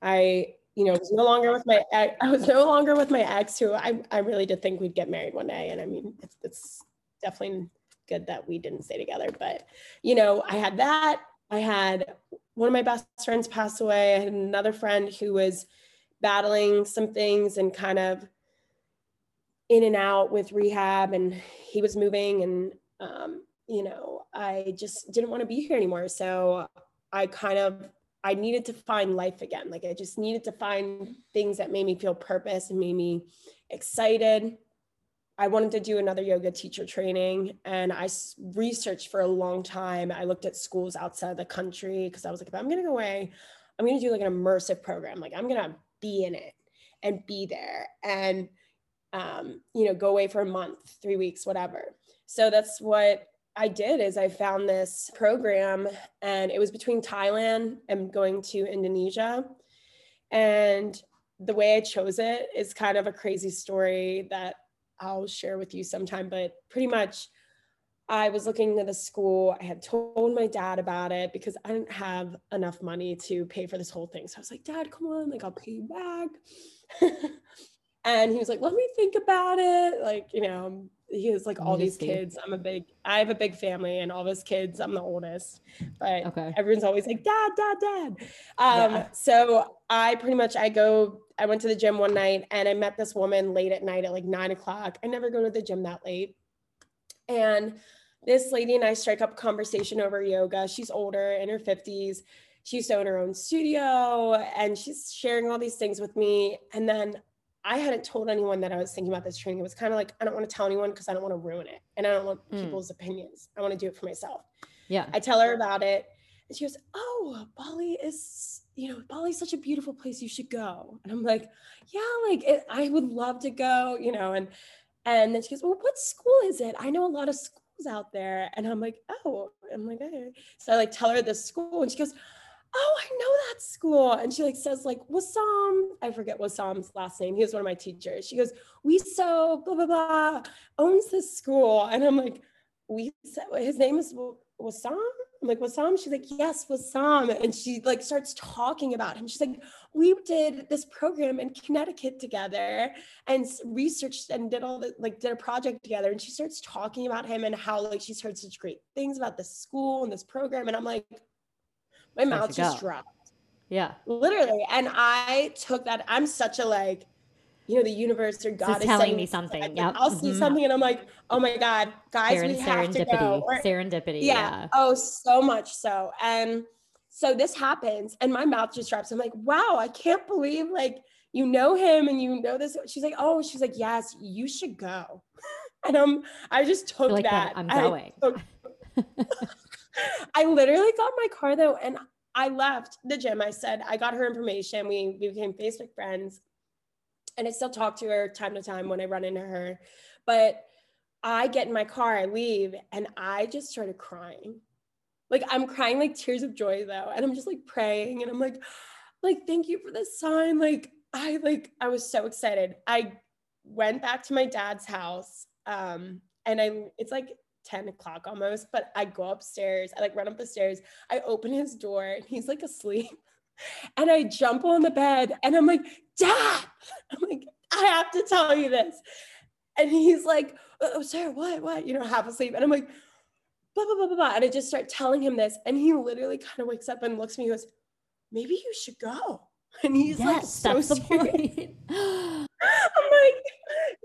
I, you know, was no longer with my ex, I was no longer with my ex who I, I really did think we'd get married one day. And I mean, it's, it's definitely good that we didn't stay together. But, you know, I had that. I had one of my best friends pass away. I had another friend who was battling some things and kind of in and out with rehab and he was moving and um, you know i just didn't want to be here anymore. So i kind of i needed to find life again. Like i just needed to find things that made me feel purpose and made me excited. I wanted to do another yoga teacher training and i researched for a long time. I looked at schools outside the country because i was like if i'm going to go away i'm going to do like an immersive program. Like i'm going to be in it and be there and um, you know go away for a month three weeks whatever. So that's what i did is i found this program and it was between thailand and going to indonesia and the way i chose it is kind of a crazy story that i'll share with you sometime but pretty much I was looking at the school. I had told my dad about it because I didn't have enough money to pay for this whole thing. So I was like, Dad, come on, like I'll pay you back. and he was like, Let me think about it. Like, you know, he has like all these kids. I'm a big, I have a big family and all those kids. I'm the oldest, but Okay. everyone's always like, Dad, Dad, Dad. Um, Yeah. So I pretty much I go. I went to the gym one night and I met this woman late at night at like nine o'clock. I never go to the gym that late. And this lady and I strike up a conversation over yoga. She's older in her 50s. She used to own her own studio and she's sharing all these things with me. And then I hadn't told anyone that I was thinking about this training. It was kind of like, I don't want to tell anyone because I don't want to ruin it. And I don't want Mm. people's opinions. I want to do it for myself. Yeah. I tell her about it. And she goes, Oh, Bali is, you know, Bali's such a beautiful place. You should go. And I'm like, Yeah, like it, I would love to go, you know. And and then she goes, Well, what school is it? I know a lot of schools out there. And I'm like, Oh, I'm like, okay. So I like tell her the school and she goes, Oh, I know that school. And she like says, like, Wassam, I forget Wassam's last name. He was one of my teachers. She goes, We so blah blah blah owns this school. And I'm like, we his name is Wassam? I'm like, Wassam? She's like, yes, Wassam. And she like starts talking about him. She's like, we did this program in Connecticut together and researched and did all the like did a project together. And she starts talking about him and how like she's heard such great things about this school and this program. And I'm like, my mouth just go. dropped. Yeah. literally. And I took that. I'm such a like, you know, the universe or God is telling me me something. Like, Yep. I'll see Mhm. something and I'm like, oh my God, guys, Seren- we have to serendipity. go. Or- serendipity. yeah. Yeah. Oh, so much so. And so this happens, and my mouth just drops. I'm like, wow, I can't believe like you know him and you know this. She's like, oh, she's like, yes, you should go. And um, I just took like that. that, I'm I going. took- I literally got my car though, and I left the gym. I said I got her information. We, we became Facebook friends, and I still talk to her time to time when I run into her. But I get in my car, I leave, and I just started crying. Like I'm crying like tears of joy though, and I'm just like praying, and I'm like, like thank you for this sign. Like I like I was so excited. I went back to my dad's house, um, and I it's like 10 o'clock almost, but I go upstairs. I like run up the stairs. I open his door and he's like asleep. And I jump on the bed and I'm like, Dad, I'm like, I have to tell you this. And he's like, Oh, oh Sara, what, what? You know, half asleep. And I'm like, blah, blah, blah, blah, blah. And I just start telling him this. And he literally kind of wakes up and looks at me and goes, Maybe you should go. And he's like, so that's the point. I'm like,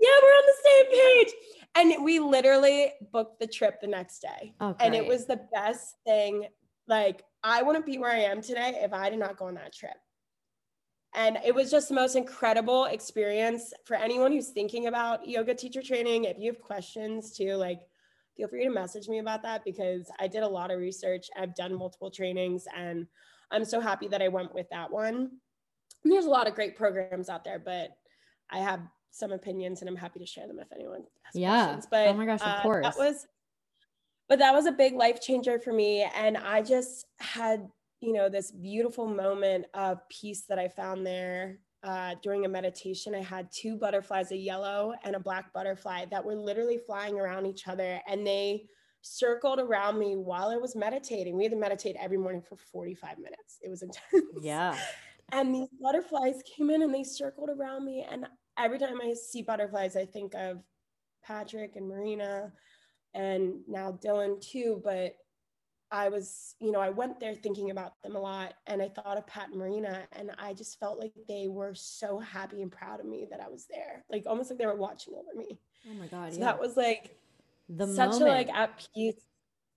yeah, we're on the same page. And we literally booked the trip the next day. oh, And it was the best thing. Like, I wouldn't be where I am today if I did not go on that trip. And it was just the most incredible experience for anyone who's thinking about yoga teacher training. If you have questions too, like, feel free to message me about that because I did a lot of research. I've done multiple trainings and I'm so happy that I went with that one. And there's a lot of great programs out there, but I have some opinions and I'm happy to share them if anyone has Yeah. questions. But Oh my gosh, of uh, course. That was but that was a big life changer for me. And I just had, you know, this beautiful moment of peace that I found there. Uh, during a meditation, I had two butterflies, a yellow and a black butterfly, that were literally flying around each other. And they circled around me while I was meditating. We had to meditate every morning for 45 minutes. It was intense. yeah. And these butterflies came in and they circled around me. And every time I see butterflies, I think of Patrick and Marina and now Dylan too. But I was, you know, I went there thinking about them a lot and I thought of Pat and Marina and I just felt like they were so happy and proud of me that I was there. Like almost like they were watching over me. Oh my God. So yeah. that was like the such moment. a like at peace.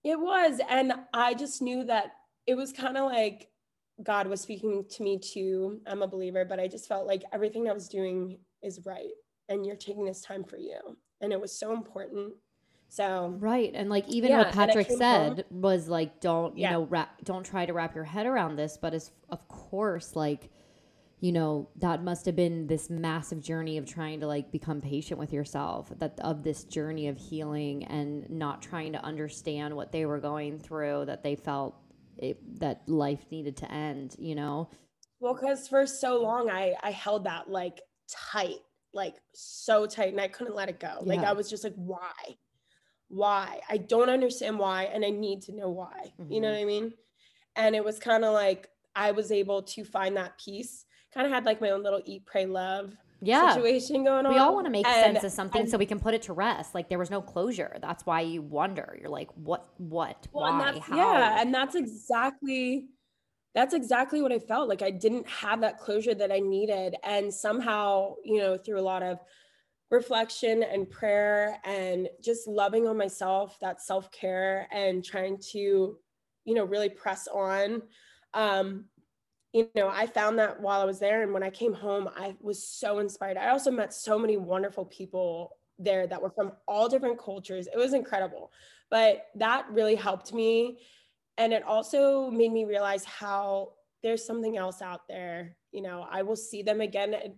It was. And I just knew that it was kind of like God was speaking to me too. I'm a believer, but I just felt like everything I was doing is right. And you're taking this time for you. And it was so important. So Right. And like even Yeah, what Patrick said home- was like don't, you Yeah. know, wrap don't try to wrap your head around this, but as of course like you know, that must have been this massive journey of trying to like become patient with yourself, that of this journey of healing and not trying to understand what they were going through, that they felt it, that life needed to end, you know? Well, because for so long I I held that like tight, like so tight, and I couldn't let it go. Like I was just like, why? Why? I don't understand why, and I need to know why. You know Mhm. what I mean? And it was kind of like I was able to find that peace. Kind of had like my own little eat, pray, love Yeah. situation going on. We all want to make And- sense of something and- so we can put it to rest. Like there was no closure. That's why you wonder. You're like, what, what, Well, and why, that's, how? Yeah, and that's exactly that's exactly what I felt like. I didn't have that closure that I needed, and somehow, you know, through a lot of reflection and prayer and just loving on myself, that self care, and trying to, you know, really press on. Um, you know, I found that while I was there, and when I came home, I was so inspired. I also met so many wonderful people there that were from all different cultures. It was incredible, but that really helped me and it also made me realize how there's something else out there you know i will see them again. And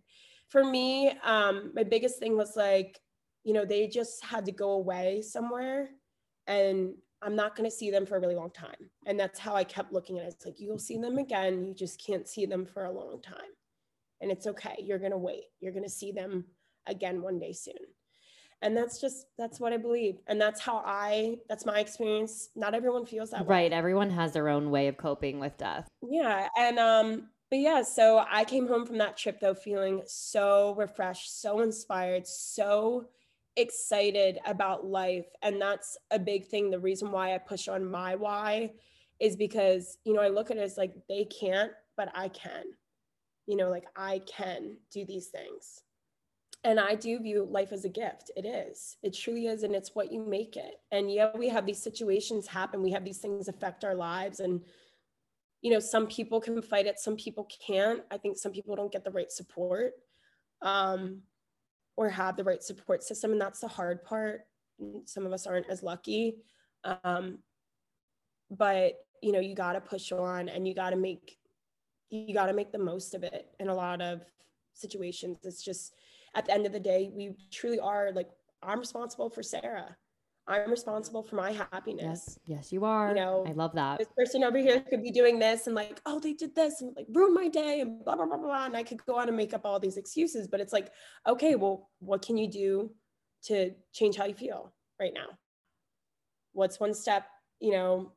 for me um my biggest thing was like you know they just had to go away somewhere and i'm not going to see them for a really long time. And that's how i kept looking at it. It's like you'll see them again. You just can't see them for a long time. And it's okay. You're going to wait. You're going to see them again one day soon and that's just that's what i believe and that's how i that's my experience not everyone feels that way Right. Everyone has their own way of coping with death. yeah and um but yeah so i came home from that trip though feeling so refreshed so inspired so excited about life and that's a big thing the reason why i push on my why is because you know i look at it as like they can't but I can. You know, like I can do these things. And I do view life as a gift. It is. It truly is. And it's what you make it. And yeah, we have these situations happen. We have these things affect our lives. And, you know, some people can fight it, some people can't. I think some people don't get the right support um, or have the right support system. And that's the hard part. Some of us aren't as lucky. Um, but, you know, you got to push on and you got to make, you got to make the most of it in a lot of situations. It's just, at the end of the day, we truly are like, I'm responsible for Sara. I'm responsible for my happiness. Yes, yes, you are. You know, I love that. This person over here could be doing this and like, oh, they did this and like ruined my day and blah, blah, blah, blah. And I could go on and make up all these excuses, but it's like, okay, well, what can you do to change how you feel right now? What's one step, you know,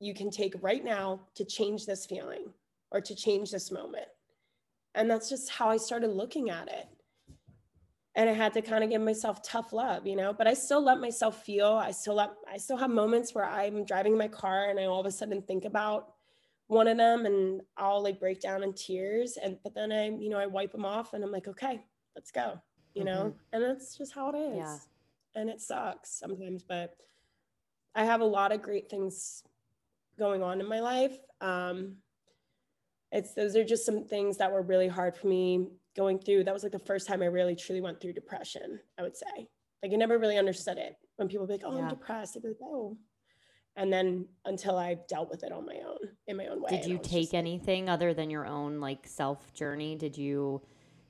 you can take right now to change this feeling or to change this moment? And that's just how I started looking at it and I had to kind of give myself tough love, you know, but I still let myself feel. I still let, I still have moments where I'm driving my car and I all of a sudden think about one of them and I'll like break down in tears. And, but then I, you know, I wipe them off and I'm like, okay, let's go, you know, Mhm. and that's just how it is. Yeah. And it sucks sometimes, but I have a lot of great things going on in my life. Um, it's those are just some things that were really hard for me going through. That was like the first time I really truly went through depression, I would say. Like I never really understood it. When people be like, oh, Yeah. I'm depressed, I'd be like, oh. And then until I dealt with it on my own, in my own way. Did you take like- anything other than your own like self journey? Did you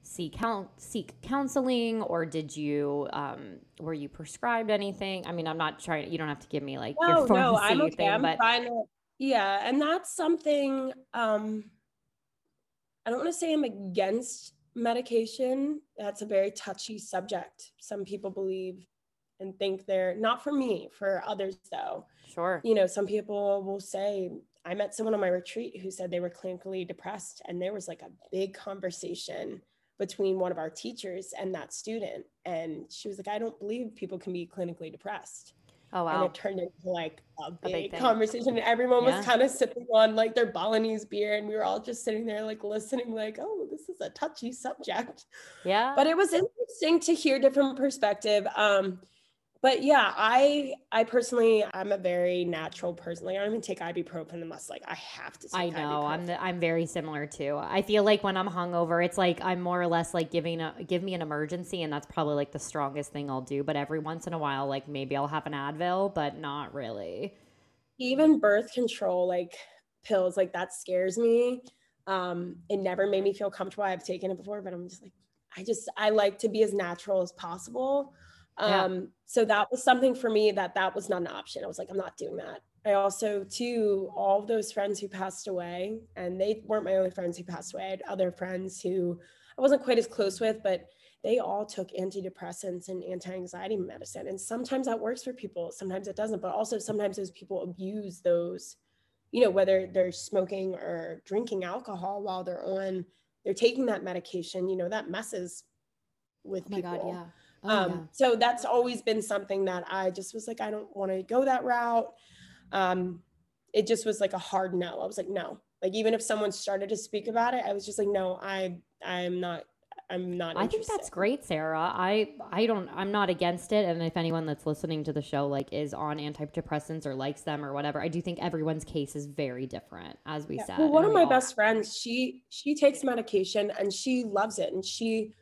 seek count seek counseling or did you um were you prescribed anything? I mean, I'm not trying you don't have to give me like your Oh no, pharmacy I'm okay. thing, I'm but to yeah, and that's something um I don't want to say I'm against medication. That's a very touchy subject. Some people believe and think they're not for me, for others though. sure. You know, some people will say I met someone on my retreat who said they were clinically depressed and there was like a big conversation between one of our teachers and that student and she was like I don't believe people can be clinically depressed Oh wow! and it turned into like a big, big conversation and everyone Yeah. was kind of sipping on like their Balinese beer and we were all just sitting there like listening like oh this is a touchy subject Yeah. but it was interesting to hear different perspective um but yeah i i personally i'm a very natural person like i don't even take ibuprofen unless like i have to I know. I'm the, I'm very similar too. I feel like when I'm hungover, it's like I'm more or less like giving a give me an emergency, and that's probably like the strongest thing I'll do. But every once in a while, like maybe I'll have an Advil, but not really. even birth control like pills like that scares me um it never made me feel comfortable i've taken it before but i'm just like i just i like to be as natural as possible Yeah. um so that was something for me that that was not an option. I was like i'm not doing that. I also too all of those friends who passed away and they weren't my only friends who passed away. I had other friends who i wasn't quite as close with but they all took antidepressants and anti-anxiety medicine. And sometimes that works for people sometimes it doesn't but also sometimes those people abuse those you know whether they're smoking or drinking alcohol while they're on they're taking that medication you know that messes with Oh my people. god, yeah. Oh, um, yeah. so that's always been something that I just was like, I don't want to go that route. Um, it just was like a hard no. I was like, no. Like even if someone started to speak about it, I was just like, no, I I'm not I'm not Interested. I think that's great, Sara. I I don't I'm not against it and if anyone that's listening to the show like is on antidepressants or likes them or whatever, I do think everyone's case is very different as we Yeah. said. Well, one of my best friends, she she takes medication and she loves it and she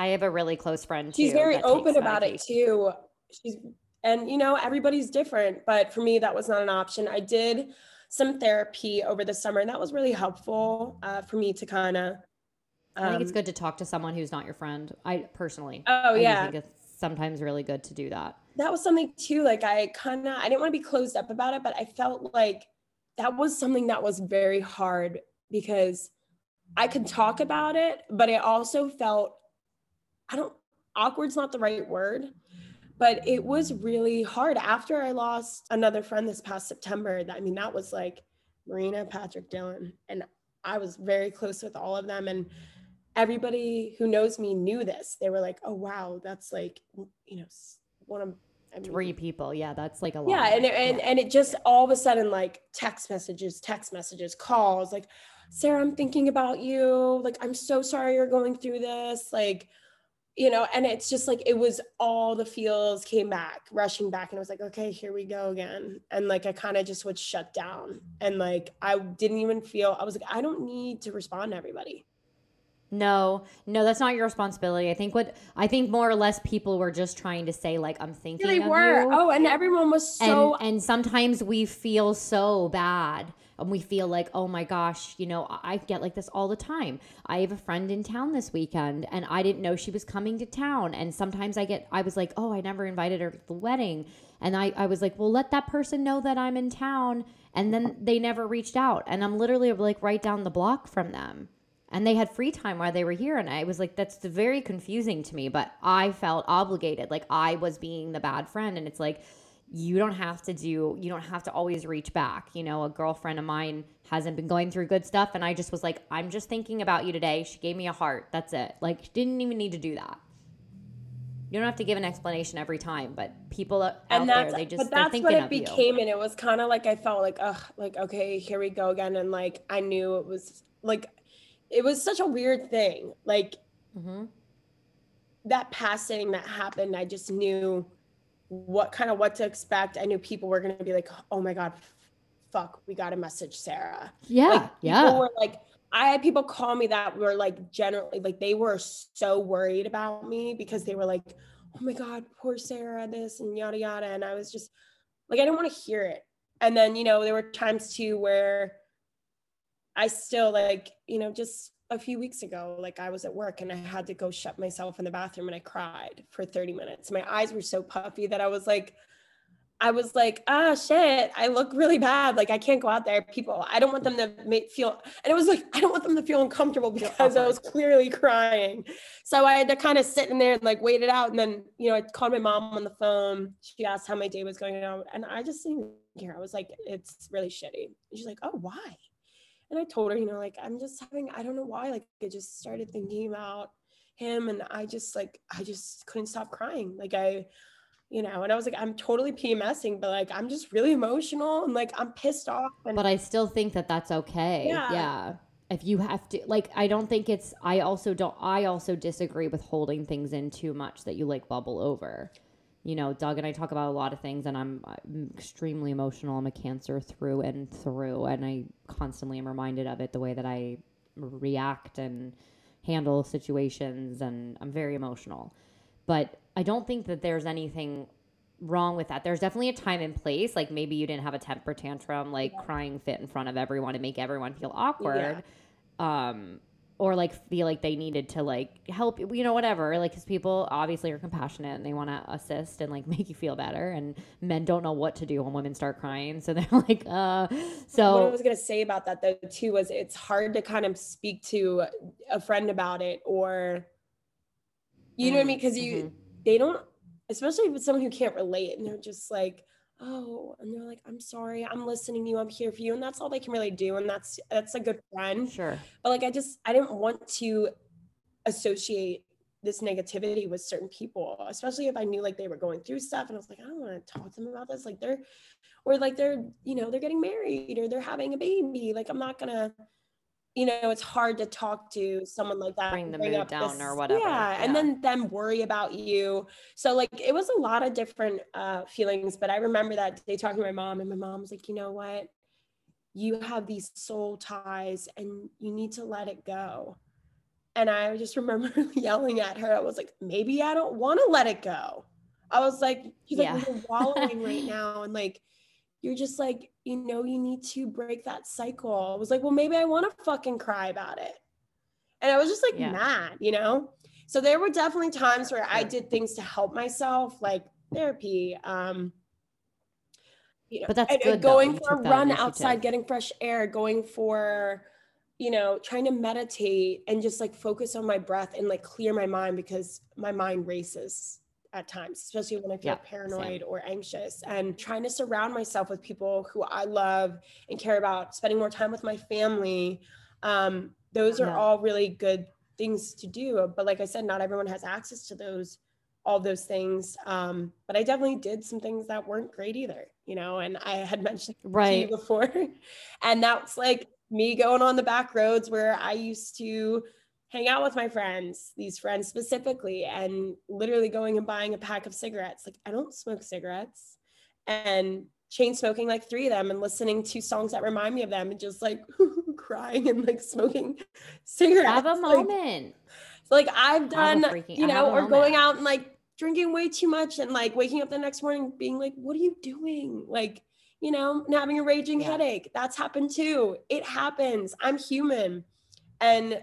I have a really close friend she's very open about it too she's and you know everybody's different but for me that was not an option i did some therapy over the summer and that was really helpful uh, for me to kind of I think it's good to talk to someone who's not your friend. I personally. Um, Oh, I yeah. think it's sometimes really good to do that. that was something too like i kind of i didn't want to be closed up about it but i felt like that was something that was very hard because i could talk about it but I also felt i don't awkward's not the right word but it was really hard after i lost another friend this past september that- i mean that was like marina patrick dylan and i was very close with all of them and everybody who knows me knew this they were like oh wow that's like you know one of I mean, Three people. Yeah, that's like a lot. yeah and it, and, Yeah. and it just all of a sudden like text messages text messages calls like Sara, I'm thinking about you. Like, I'm so sorry you're going through this. Like, you know, and it's just like it was all the feels came back, rushing back, and I was like, okay, here we go again. And like I kind of just would shut down. And like I didn't even feel I was like, I don't need to respond to everybody. No, no, that's not your responsibility. I think what I think more or less people were just trying to say like I'm thinking They of were. you. Oh, and everyone was so and and sometimes we feel so bad and we feel like oh my gosh you know i get like this all the time. I have a friend in town this weekend and i didn't know she was coming to town. And sometimes i get i was like oh i never invited her to the wedding. And i, I was like well let that person know that i'm in town. And then they never reached out. And i'm literally like right down the block from them. And they had free time while they were here. And i was like that's very confusing to me. But i felt obligated. Like i was being the bad friend. And it's like you don't have to do you don't have to always reach back. You know a girlfriend of mine hasn't been going through good stuff and i just was like i'm just thinking about you today. She gave me a heart. That's it. Like didn't even need to do that. You don't have to give an explanation every time but people out and there they just but that's thinking what it of you. became and it was kind of like i felt like ugh like okay here we go again and like i knew it was like it was such a weird thing. Like hmm that passing that happened i just knew what kind of what to expect. I knew people were going to be like oh my god fuck we got to message Sara. Yeah like yeah. were like i had people call me that were like generally like they were so worried about me because they were like oh my god poor Sara this and yada yada. And i was just like i didn't want to hear it. And then you know there were times too where i still like you know just a few weeks ago like i was at work and i had to go shut myself in the bathroom and i cried for 30 minutes my eyes were so puffy that i was like I was like, ah, shit, I look really bad. Like, I can't go out there. People, I don't want them to make feel, and it was like, I don't want them to feel uncomfortable because I was clearly crying. So I had to kind of sit in there and like wait it out. And then, you know, I called my mom on the phone. She asked how my day was going on. And I just didn't care. I was like, it's really shitty. And she's like, oh, why? And I told her, you know, like, I'm just having, I don't know why. Like, I just started thinking about him and I just like, I just couldn't stop crying. Like, I, you know, and I was like, I'm totally PMSing, but like, I'm just really emotional and like, I'm pissed off. And but i still think that that's okay Yeah. yeah if you have to like i don't think it's i also don't i also disagree with holding things in too much that you like bubble over you know doug and i talk about a lot of things and i'm, I'm extremely emotional i'm a cancer through and through and i constantly am reminded of it the way that i react and handle situations and i'm very emotional but i don't think that there's anything wrong with that. There's definitely a time and place. Like maybe you didn't have a temper tantrum, like crying fit in front of everyone and make everyone feel awkward. Um, or like feel like they needed to like help you, you know, whatever. Like, cause people obviously are compassionate and they want to assist and like make you feel better. And men don't know what to do when women start crying. So they're like, uh, so what I was gonna say about that though too was it's hard to kind of speak to a friend about it or you know what I mean? Because you mhm. they don't, especially with someone who can't relate and they're just like, oh, and they're like, I'm sorry, I'm listening to you, I'm here for you, and that's all they can really do, and that's that's a good friend. sure. But like, I just I didn't want to associate this negativity with certain people, especially if I knew like they were going through stuff, and I was like, I don't want to talk to them about this, like they're, or like they're, you know, they're getting married or they're having a baby, like I'm not gonna you know, it's hard to talk to someone like that. Bring the mood down or whatever, Yeah, and then them worry about you. So like it was a lot of different uh, feelings. But I remember that day talking to my mom, and my mom was like, you know what? You have these soul ties, and you need to let it go. And I just remember yelling at her. I was like, maybe I don't want to let it go. I was like, she's Yeah. like, you're wallowing right now, and like you're just like, you know, you need to break that cycle. I was like, well, maybe I want to fucking cry about it. And I was just like Yeah. mad, you know? So there were definitely times where I did things to help myself, like therapy. Um, you know, But that's and- and good, though. going You for a run outside, getting fresh air, going for, you know, trying to meditate and just like focus on my breath and like clear my mind because my mind races at times, especially when I feel Yeah, same. paranoid or anxious, and trying to surround myself with people who I love and care about, spending more time with my family. Um, those are Yeah. all really good things to do. But like I said, not everyone has access to those, all those things. Um, but I definitely did some things that weren't great either, you know, and I had mentioned to you Right. before. And that's like me going on the back roads where I used to hang out with my friends, these friends specifically, and literally going and buying a pack of cigarettes. Like, I don't smoke cigarettes. And chain smoking like three of them and listening to songs that remind me of them and just like crying and like smoking cigarettes. Have a moment. like I've done, freaking- you know, or moment. going out and like drinking way too much and like waking up the next morning being like, what are you doing? Like, you know, and having a raging Yeah. headache. That's happened too. It happens. I'm human. And.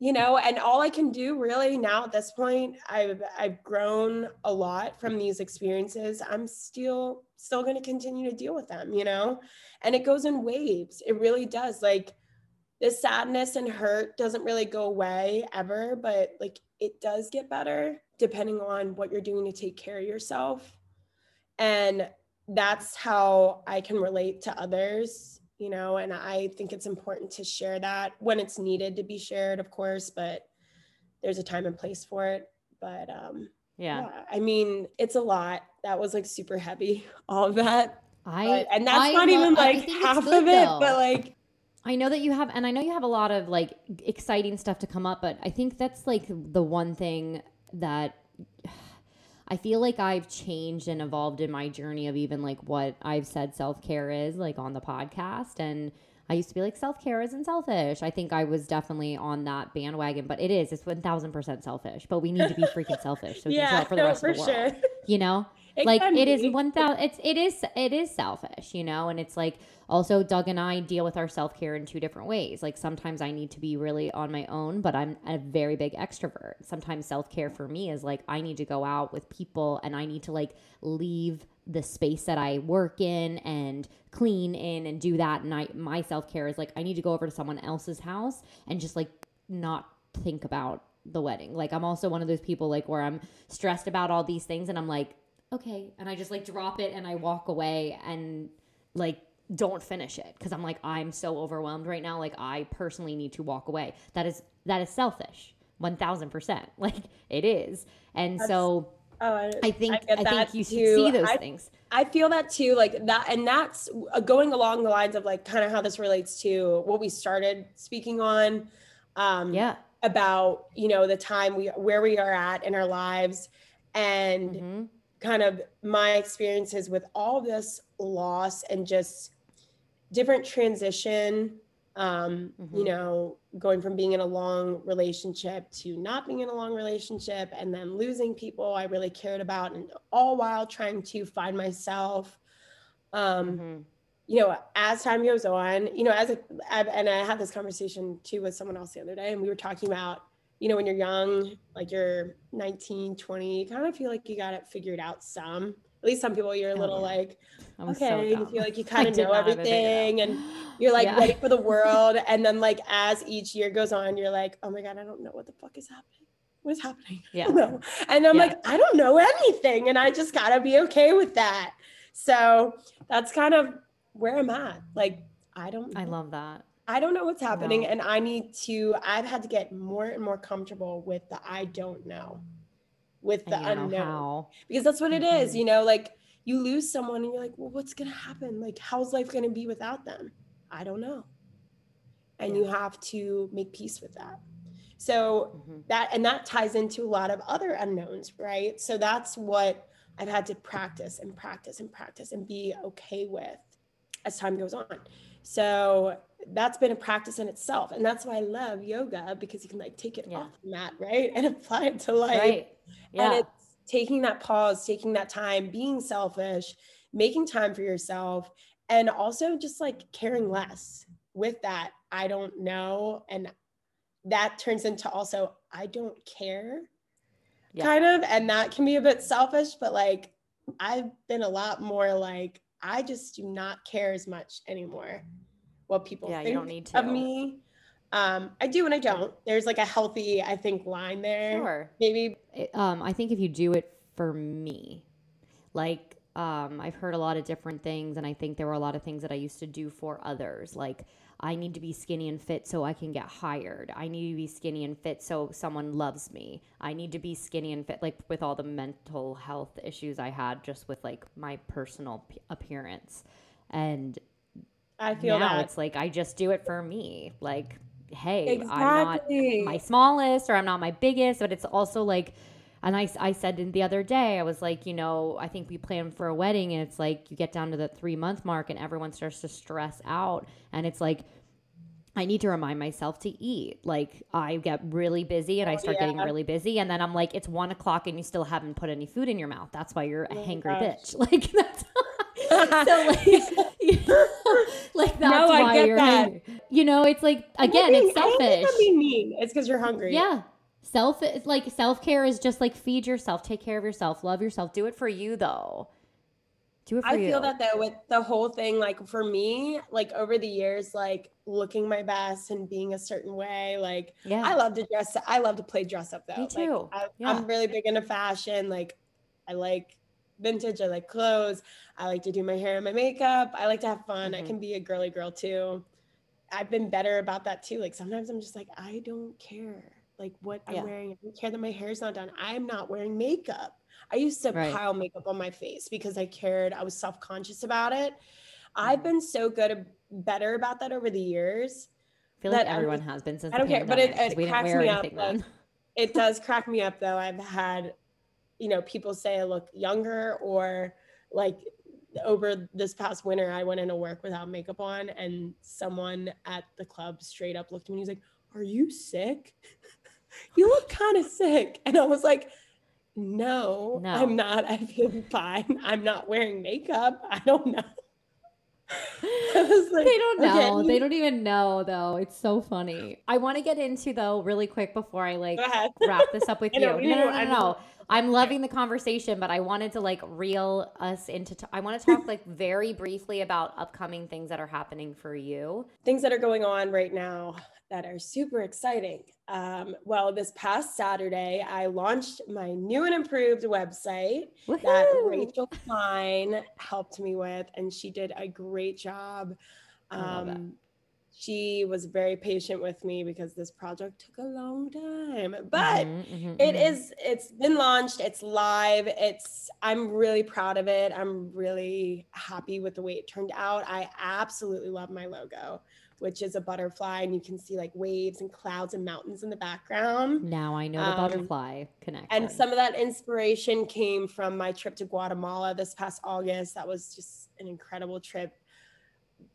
You know, and all I can do really now at this point, I've I've grown a lot from these experiences. I'm still still going to continue to deal with them, you know? And it goes in waves. It really does. Like the sadness and hurt doesn't really go away ever, but like it does get better depending on what you're doing to take care of yourself. And that's how I can relate to others, you know, and I think it's important to share that when it's needed to be shared, of course, but there's a time and place for it. But um Yeah. yeah, I mean, it's a lot. That was like super heavy, all of that. I But, and that's I not even like half good, of it, though. but like I know that you have, and I know you have a lot of like exciting stuff to come up, but I think that's like the one thing that I feel like I've changed and evolved in my journey of even like what I've said self care is like on the podcast. And I used to be like, self care isn't selfish. I think I was definitely on that bandwagon, but it is. It's 1000% selfish, but we need to be freaking selfish so we can for the no, rest of the world sure. you know It like it is one thousand. it's it is it is selfish you know and it's like also doug and i deal with our self-care in two different ways like sometimes i need to be really on my own but i'm a very big extrovert sometimes self-care for me is like i need to go out with people and i need to like leave the space that i work in and clean in and do that and i my self-care is like i need to go over to someone else's house and just like not think about the wedding. Like I'm also one of those people like where I'm stressed about all these things and I'm like, okay, and I just like drop it and I walk away and like don't finish it because I'm like I'm so overwhelmed right now. Like I personally need to walk away. That is that is selfish. 1000%. Like it is. And so Oh, I, I think I, get think that you too. see those I, things. I feel that too, like that, and that's uh, going along the lines of like kind of how this relates to what we started speaking on. Um, Yeah. about you know the time we where we are at in our lives and Mhm. Kind of my experiences with all this loss and just different transition um you Mhm. know going from being in a long relationship to not being in a long relationship and then losing people i really cared about and all while trying to find myself um Mhm. you know, as time goes on, you know, as a, I've, and I had this conversation too with someone else the other day, and we were talking about, you know, when you're young, like you're 19, 20, you kind of feel like you got it figured out some. At least some people, you're a Oh, little yeah. like, was so okay, you feel like you kind of know not have it figured out. everything, and you're like Yeah. ready for the world. and then, like, as each year goes on, you're like, oh my God, I don't know what the fuck is happening. What is happening? Yeah. And I'm Yeah. like, I don't know anything. And I just got to be okay with that. So that's kind of where I'm at. Like, I don't I love that. I don't know what's happening. No. And I need to, I've had to get more and more comfortable with the I don't know, with the you don't know unknown. Because that's what it is, Mhm. you know, like you lose someone and you're like, well, what's going to happen? Like, how's life going to be without them? I don't know. And you have to make peace with that. So Mhm. that, and that ties into a lot of other unknowns, right? So that's what I've had to practice and practice and practice and be okay with as time goes on. So that's been a practice in itself. And that's why I love yoga because you can like take it Yeah. off the mat, right? And apply it to life. Right. Yeah. And it's taking that pause, taking that time, being selfish, making time for yourself, and also just like caring less with that. I don't know. And that turns into also, I don't care Yeah. kind of. And that can be a bit selfish, but like I've been a lot more like, I just do not care as much anymore what people Yeah, you don't need to. of me. Um, I do and I don't. There's like a healthy, I think, line there. Sure. Maybe um, I think if you do it for me, like um, I've heard a lot of different things, and I think there were a lot of things that I used to do for others. Like I need to be skinny and fit so I can get hired. I need to be skinny and fit so someone loves me. I need to be skinny and fit, like with all the mental health issues I had just with like my personal p- appearance, and I feel now that. it's like I just do it for me. Like, hey, Exactly. I'm not my smallest or I'm not my biggest, but it's also like, and I, I said in the other day, I was like, you know, I think we planned for a wedding and it's like you get down to the three month mark and everyone starts to stress out. And it's like, I need to remind myself to eat. Like I get really busy and I oh, start getting Oh, yeah. really busy, and then I'm like, it's one o'clock and you still haven't put any food in your mouth. That's why you're a oh hangry gosh. bitch. Like that's so like, you know, like that's No, I why get you're that. You know, it's like again, it's I don't think selfish. Being mean. It's because you're hungry. Yeah. Self like self care is just like feed yourself, take care of yourself, love yourself. Do it for you though. Do it for I you. feel that though with the whole thing, like for me, like over the years, like looking my best and being a certain way, like Yeah. I love to dress. I love to play dress up though. Me too. Like, I, Yeah. I'm really big into fashion. Like I like vintage. I like clothes. I like to do my hair and my makeup. I like to have fun. I Mhm. can be a girly girl too. I've been better about that too. Like sometimes I'm just like, I don't care. Like what Yeah. I'm wearing. I don't care that my hair's not done. I'm not wearing makeup. I used to Right. pile makeup on my face because I cared. I was self conscious about it. I've Mhm. been so good, better about that over the years. I feel like everyone just- has been since I don't care, but it- it cracks me up, like. It does crack me up though. I've had, you know, people say I look younger or like over this past winter, I went into work without makeup on and someone at the club straight up looked at me and he's like, Are you sick? You look kind of sick. And I was like, no, No. I'm not. I feel fine. I'm not wearing makeup. I don't know. I like, they don't know. okay, They don't even know though. It's so funny. I want to get into though really quick before I like wrap this up with you. No, no, no, no, I no. know. I'm loving the conversation, but I wanted to like reel us into. T- I want to talk like very briefly about upcoming things that are happening for you. things that are going on right now that are super exciting. Um, well, this past Saturday, I launched my new and improved website that Rachel Klein helped me with, and she did a great job. I love it. Um, she was very patient with me because this project took a long time, but Mhm, mhm, it mhm. is it's been launched it's live it's i'm really proud of it i'm really happy with the way it turned out i absolutely love my logo which is a butterfly and you can see like waves and clouds and mountains in the background. Now I know the um, butterfly connection. and some of that inspiration came from my trip to guatemala this past august. That was just an incredible trip.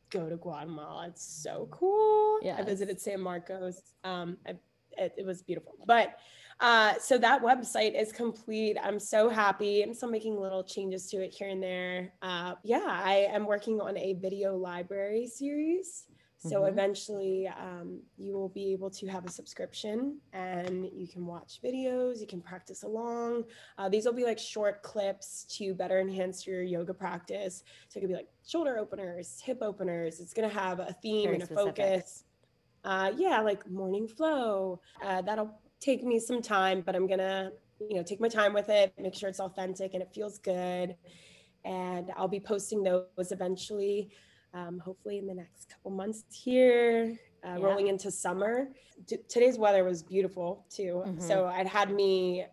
Go to guatemala. It's so cool. I visited san marcos. Um I, it, it was beautiful. But uh so that website is complete. I'm so happy. I'm still making little changes to it here and there. Uh yeah i am working on a video library series so Mhm. eventually um, you will be able to have a subscription and you can watch videos you can practice along uh, these will be like short clips to better enhance your yoga practice so it could be like shoulder openers hip openers it's going to have a theme Very and a specific. focus uh, yeah, like morning flow. Uh, that'll take me some time, but I'm gonna, you know, take my time with it, make sure it's authentic and it feels good. And I'll be posting those eventually, um, hopefully in the next couple months here, uh, Yeah. rolling into summer. Today's weather was beautiful too. Mhm. So it had me,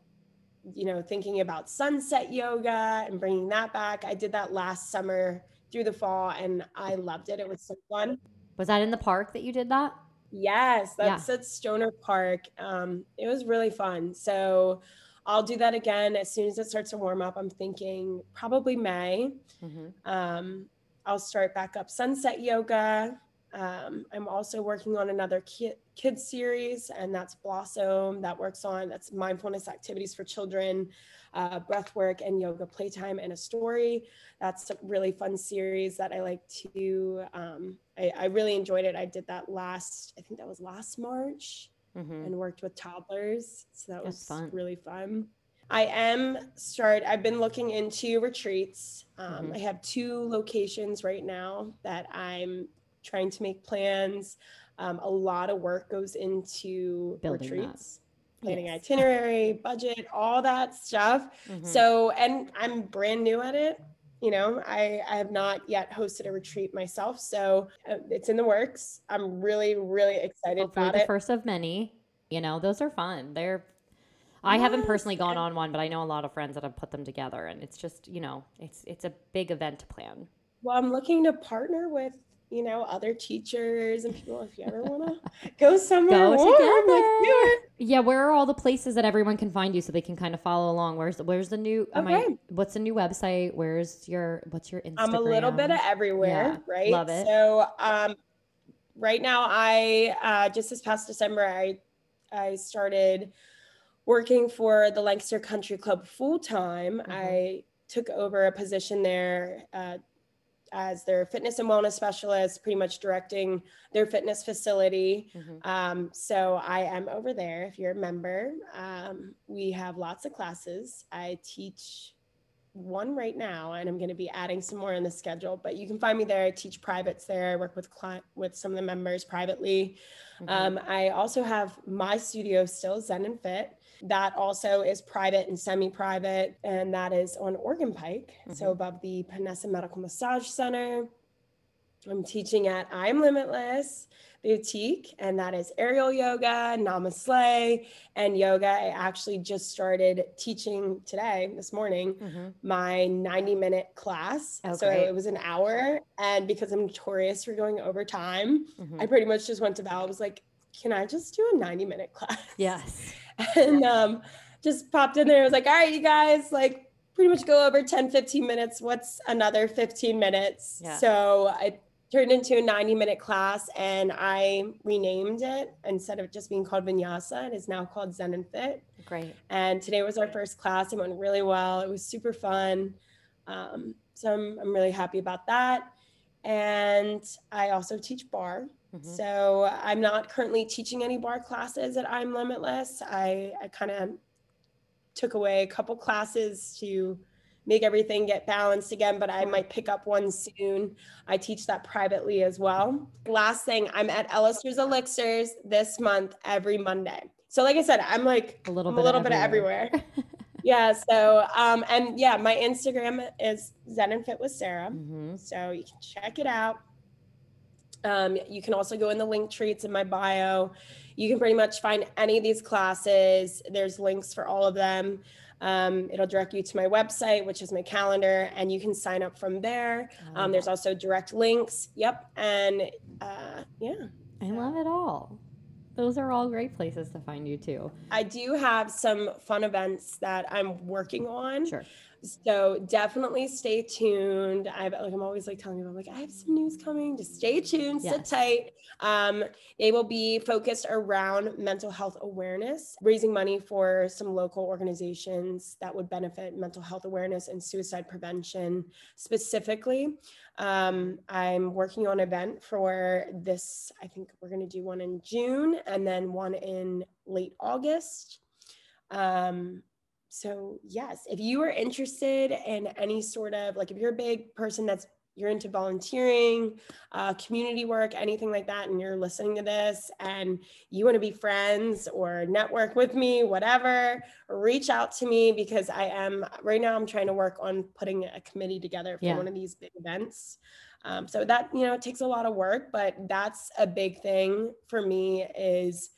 you know, thinking about sunset yoga and bringing that back. I did that last summer through the fall and I loved it. It was so fun. was that in the park that you did that? Yes, Yeah. that's at Stoner Park. Um, it was really fun. So I'll do that again as soon as it starts to warm up. I'm thinking probably May. Mhm. Um, I'll start back up sunset yoga. Um, I'm also working on another kid kids series, and that's Blossom. That works on that's mindfulness activities for children, uh, breath work, and yoga playtime and a story. That's a really fun series that I like to. Um, I, I really enjoyed it. I did that last. I think that was last March Mhm. and worked with toddlers. So that That's was fun. really fun. I am start. I've been looking into retreats. Um, Mhm. I have two locations right now that I'm trying to make plans. Um, a lot of work goes into Building that. retreats, planning Yes. itinerary, budget, all that stuff. Mhm. So, and I'm brand new at it. You know, I, I have not yet hosted a retreat myself. So uh, it's in the works. I'm really, really excited Hopefully about the it. first of many. You know, those are fun. They're I haven't personally gone on one, but I know a lot of friends that have put them together and it's just, you know, it's it's a big event to plan. Well, I'm looking to partner with you know, other teachers and people, if you ever want to go somewhere Go warm, it. Yeah, where are all the places that everyone can find you so they can kind of follow along? Where's where's the new? Am I, Okay. what's the new website? Where's your what's your Instagram? I'm a little bit of everywhere, Yeah, right? love it. So, um, right now, I uh, just this past December, I I started working for the Lancaster Country Club full time. Mm-hmm. I took over a position there uh, as their fitness and wellness specialist, pretty much directing their fitness facility. Mhm. Um, so I am over there. If you're a member, um, we have lots of classes. I teach one right now, and I'm going to be adding some more in the schedule. But you can find me there. I teach privates there. I work with client with some of the members privately. Um, I also have my studio still, Zen and Fit. That also is private and semi-private, and that is on Oregon Pike, so above the Panessa Medical Massage Center. I'm teaching at I'm Limitless Boutique, and that is aerial yoga, namaste, and yoga. I actually just started teaching today, this morning, Mhm. my 90 minute class. Oh, so it was an hour. And because I'm notorious for going over time, Mhm. I pretty much just went to Val. I was like, can I just do a 90 minute class? Yes. And um, just popped in there. I was like, all right, you guys, like pretty much go over 10, 15 minutes. What's another 15 minutes? Yeah. So I turned into a 90 minute class and I renamed it instead of just being called Vinyasa. It is now called Zen and Fit. Great. And today was our first class. It went really well. It was super fun. Um, so I'm, I'm really happy about that. And I also teach barre. Mhm. So I'm not currently teaching any barre classes at I'm Limitless. I, I kind of took away a couple classes to make everything get balanced again, but I might pick up one soon. I teach that privately as well. Last thing, I'm at Ellister's Elixirs this month every Monday. So like I said, I'm like A little I'm bit a little bit of everywhere. yeah. So um and yeah, my Instagram is Zen and Fit with Sara. hmm So you can check it out. Um, you can also go in the Linktree, it's in my bio. You can pretty much find any of these classes. There's links for all of them. Um, it'll direct you to my website, which is my calendar, and you can sign up from there. Um, there's also direct links. Yep. And uh, yeah, I love it all. Those are all great places to find you too. I do have some fun events that I'm working on. Sure. So definitely stay tuned. I've like I'm always like telling people, I'm like, I have some news coming. Just stay tuned, sit Yes. tight. Um, they will be focused around mental health awareness, raising money for some local organizations that would benefit mental health awareness and suicide prevention specifically. Um, I'm working on an event for this. I think we're going to do one in June and then one in late August. Um, so yes, if you are interested in any sort of like if you're a big person that's you're into volunteering, uh, community work, anything like that, and you're listening to this and you want to be friends or network with me, whatever, reach out to me because I am right now. I'm trying to work on putting a committee together for Yeah. one of these big events. Um, so that you know it takes a lot of work, but that's a big thing for me. Is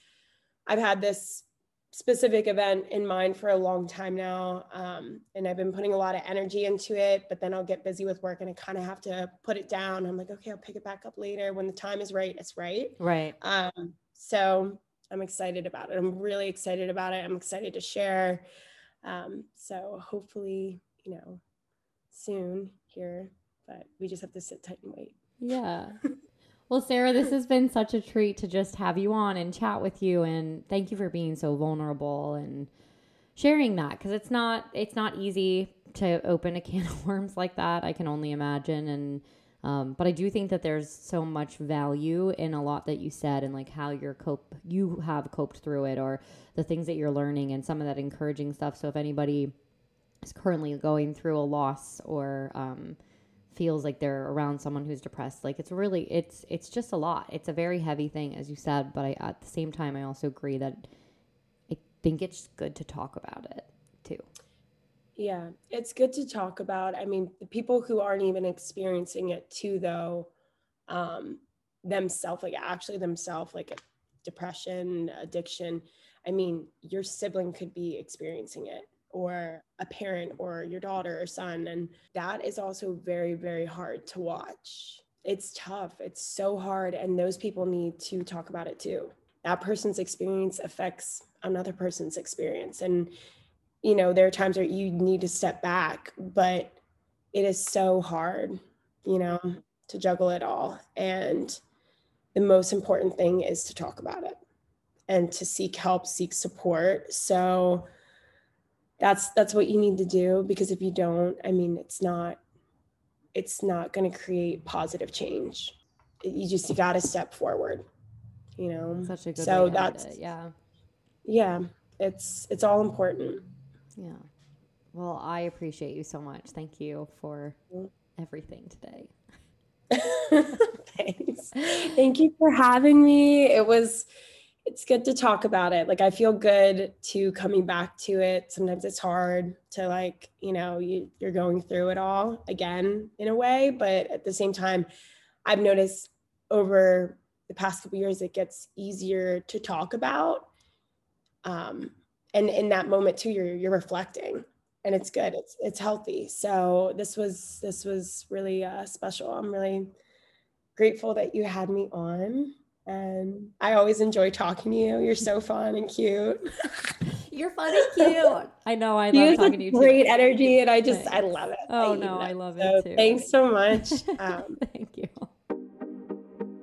I've had this specific event in mind for a long time now. Um, and I've been putting a lot of energy into it, but then I'll get busy with work and I kind of have to put it down. I'm like, okay, I'll pick it back up later. When the time is right, it's right. Right. Um, so I'm excited about it. I'm really excited about it. I'm excited to share. Um, so hopefully, you know, soon here, but we just have to sit tight and wait. Yeah. Well, Sara, this has been such a treat to just have you on and chat with you and thank you for being so vulnerable and sharing that because it's not it's not easy to open a can of worms like that. I can only imagine and um, but I do think that there's so much value in a lot that you said and like how you're cope you have coped through it or the things that you're learning and some of that encouraging stuff. So if anybody is currently going through a loss or um, feels like they're around someone who's depressed like it's really it's it's just a lot it's a very heavy thing as you said but I, at the same time i also agree that i think it's good to talk about it too Yeah, it's good to talk about. I mean, the people who aren't even experiencing it too, though, um, themselves, like actually themselves, like depression, addiction. I mean, your sibling could be experiencing it, or a parent, or your daughter or son. And that is also very, very hard to watch. it's tough. It's so hard. And those people need to talk about it too. That person's experience affects another person's experience. And, you know, there are times where you need to step back, but it is so hard, you know, to juggle it all. And the most important thing is to talk about it and to seek help, seek support. So that's that's what you need to do because if you don't, I mean, it's not it's not going to create positive change. You just you got to step forward. You know. Such a good so way to end that's it, yeah. yeah, it's it's all important. Yeah. Well, I appreciate you so much. Thank you for mm-hmm. everything today. Thanks. Thank you for having me. It was it's good to talk about it. Like I feel good to coming back to it. Sometimes it's hard to like, you know, you, you're going through it all again in a way, but at the same time, I've noticed over the past couple years it gets easier to talk about. Um, and in that moment too, you're you're reflecting and it's good. It's it's healthy. So this was this was really uh, special. I'm really grateful that you had me on and I always enjoy talking to you. You're so fun and cute. You're fun and cute. I know. I love talking to you. too. great energy, and I just I love it. Oh, you no. I love So it too. Thanks so much. Um, Thank you.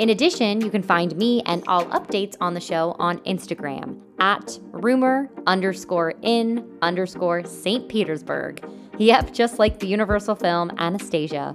In addition, you can find me and all updates on the show on Instagram at rumor underscore in underscore St. Petersburg. Yep, just like the Universal film Anastasia.